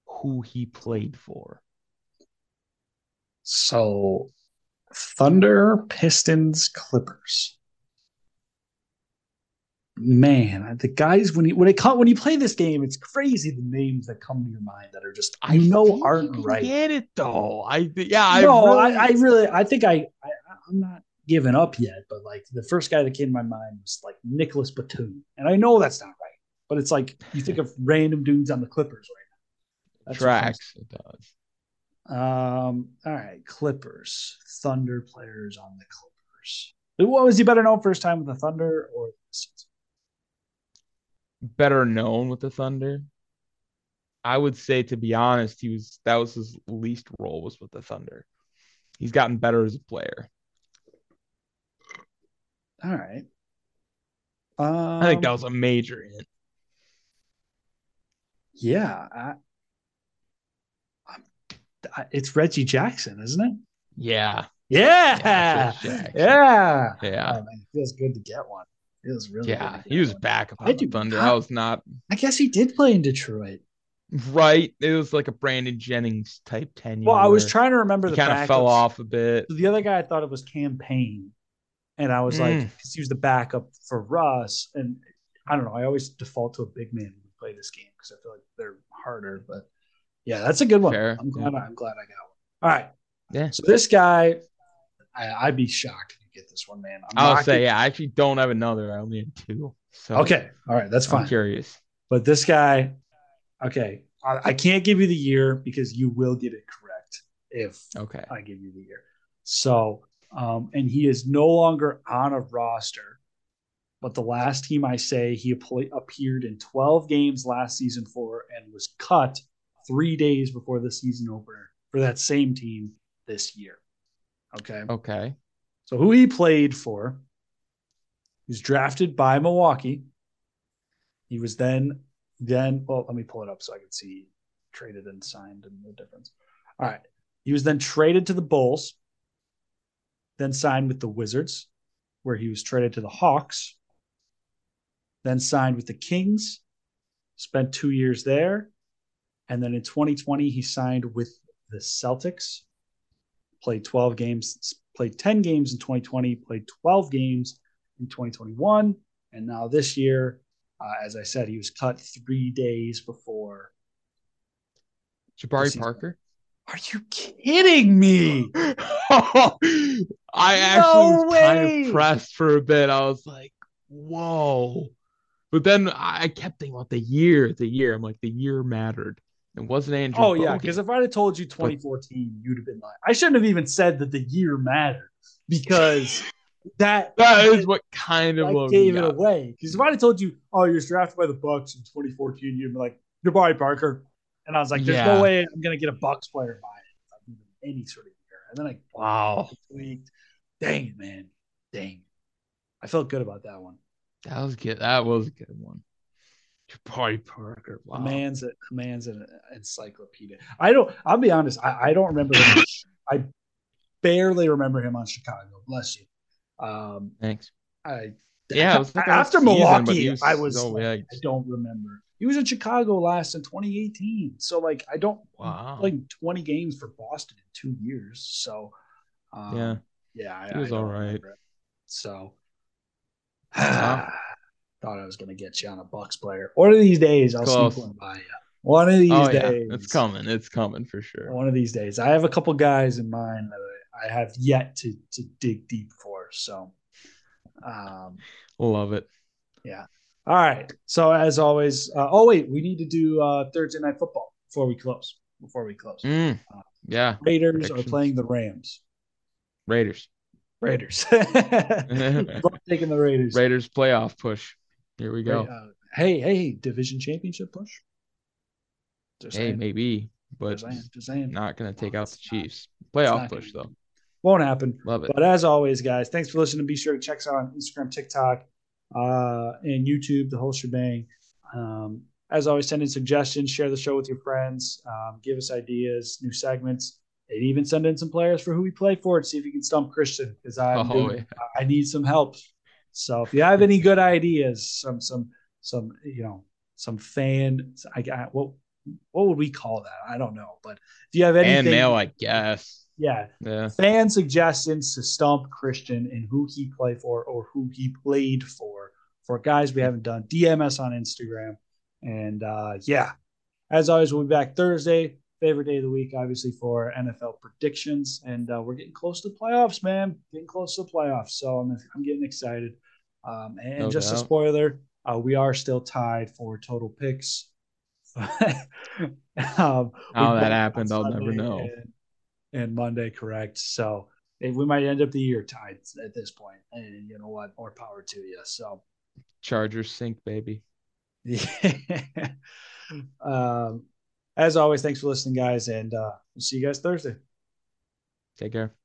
S2: Who he played for?
S1: So, Thunder, Pistons, Clippers. Man, the guys when you when it come, when you play this game, it's crazy the names that come to your mind that are just I know aren't right.
S2: Get it though? I yeah.
S1: no,
S2: I
S1: I, I really I think I, I I'm not giving up yet, but like the first guy that came to my mind was like Nicolas Batum, and I know that's not right, but it's like you think of random dudes on the Clippers right now.
S2: That's tracks. It does.
S1: Um. All right, Clippers, Thunder players on the Clippers. What was he better known first time with the Thunder or the Pistons?
S2: Better known with the Thunder. I would say, to be honest, he was that was his least role was with the Thunder. He's gotten better as a player.
S1: All right.
S2: Um, I think that was a major hint.
S1: Yeah, I, I, it's Reggie Jackson, isn't it?
S2: Yeah.
S1: Yeah. Yeah. Yeah.
S2: yeah.
S1: Oh, man, it feels good to get one. It feels really
S2: yeah. He was
S1: one.
S2: back on the Thunder. I was not.
S1: I guess he did play in Detroit.
S2: Right. It was like a Brandon Jennings type tenure.
S1: Well, I was trying to remember
S2: he
S1: the
S2: kind of fell off a bit.
S1: The other guy I thought it was Cam Payne, And I was mm. like, because he was the backup for Russ. And I don't know. I always default to a big man when we play this game because I feel like they're harder. But yeah, that's a good one. Fair. I'm glad. Yeah. I'm glad I got one. All right.
S2: Yeah.
S1: So this guy, I, would be shocked if you get this one, man.
S2: I'm I'll say, yeah. I actually don't have another. I only have two. So
S1: okay. All right. That's fine.
S2: I'm curious.
S1: But this guy, okay. I, I can't give you the year because you will get it correct if
S2: okay
S1: I give you the year. So um, and he is no longer on a roster. But the last team I say he appeared in 12 games last season for and was cut three days before the season opener for that same team this year. Okay.
S2: Okay.
S1: So who he played for? He was drafted by Milwaukee. He was then then well, let me pull it up so I can see traded and signed and the difference. All right. He was then traded to the Bulls then signed with the Wizards, where he was traded to the Hawks, then signed with the Kings, spent two years there. And then in 2020, he signed with the Celtics, played 12 games, played 10 games in 2020, played 12 games in 2021. And now this year, uh, as I said, he was cut three days before.
S2: Jabari Parker?
S1: Are you kidding me? [LAUGHS]
S2: I actually no was way. kind of pressed for a bit. I was like, whoa. But then I kept thinking about the year, the year. I'm like, the year mattered. It wasn't Andrew.
S1: Oh, yeah. Because if I'd have told you 2014, but, you'd have been like, I shouldn't have even said that the year mattered because that [LAUGHS]
S2: that is what kind of
S1: gave it away. Because if I'd have told you, oh, you're drafted by the Bucks in 2014, you'd be like, Jabari Parker. And I was like, there's yeah. no way I'm going to get a Bucks player by it. Any sort of year. And then I,
S2: wow. [LAUGHS]
S1: Tweaked. Dang it, man. Dang. I felt good about that one.
S2: That was good. That was a good one. [LAUGHS] Party Parker.
S1: Wow. man's a man's an encyclopedia. I don't. I'll be honest. I, I don't remember. Him. [LAUGHS] I barely remember him on Chicago. Bless you. Um,
S2: Thanks.
S1: I
S2: yeah.
S1: Like [LAUGHS] after season, Milwaukee, was, I was. Oh, like, I don't remember. He was in Chicago last in 2018. So like I don't
S2: wow.
S1: like 20 games for Boston in two years. So
S2: um, yeah,
S1: yeah, I,
S2: he was all right.
S1: So [SIGHS] thought I was going to get you on a Bucks player. One of these days, I'll Close. sneak one by you. One of these oh, days,
S2: yeah. it's coming. It's coming for sure.
S1: One of these days, I have a couple guys in mind that I have yet to to dig deep for. So, um,
S2: love it.
S1: Yeah. All right. So as always, uh, oh wait, we need to do uh, Thursday night football before we close. Before we close,
S2: mm, uh, yeah.
S1: Raiders are playing the Rams.
S2: Raiders.
S1: Raiders. [LAUGHS] [LAUGHS] taking the Raiders.
S2: Raiders playoff push. Here we go.
S1: Uh, hey, hey, division championship push.
S2: Just hey, saying. maybe, but
S1: just saying, just saying.
S2: not going to take out the Chiefs. Playoff push though.
S1: Won't happen.
S2: Love it.
S1: But as always, guys, thanks for listening. Be sure to check us out on Instagram, TikTok, uh, and YouTube, the whole shebang. Um, as always, send in suggestions, share the show with your friends, um, give us ideas, new segments, and even send in some players for who we play for and see if you can stump Christian because I oh, yeah. I need some help. So if you have any good ideas, some some some you know some fan, I got what what would we call that? I don't know, but if you have anything,
S2: and mail, I guess.
S1: Yeah. yeah. Fan suggestions to stump Christian and who he played for or who he played for for guys we haven't done. DMS on Instagram. And uh, yeah, as always, we'll be back Thursday. Favorite day of the week, obviously, for NFL predictions. And uh, we're getting close to the playoffs, man. Getting close to the playoffs. So I'm, I'm getting excited. Um, and no just doubt. a spoiler, uh, we are still tied for total picks. [LAUGHS] um,
S2: How that happened, I'll never know.
S1: And, and Monday, correct. So we might end up the year tied at this point. And you know what? More power to you. So
S2: Chargers sink, baby. [LAUGHS]
S1: Yeah. [LAUGHS] um, as always, thanks for listening, guys, and uh, see you guys Thursday.
S2: Take care.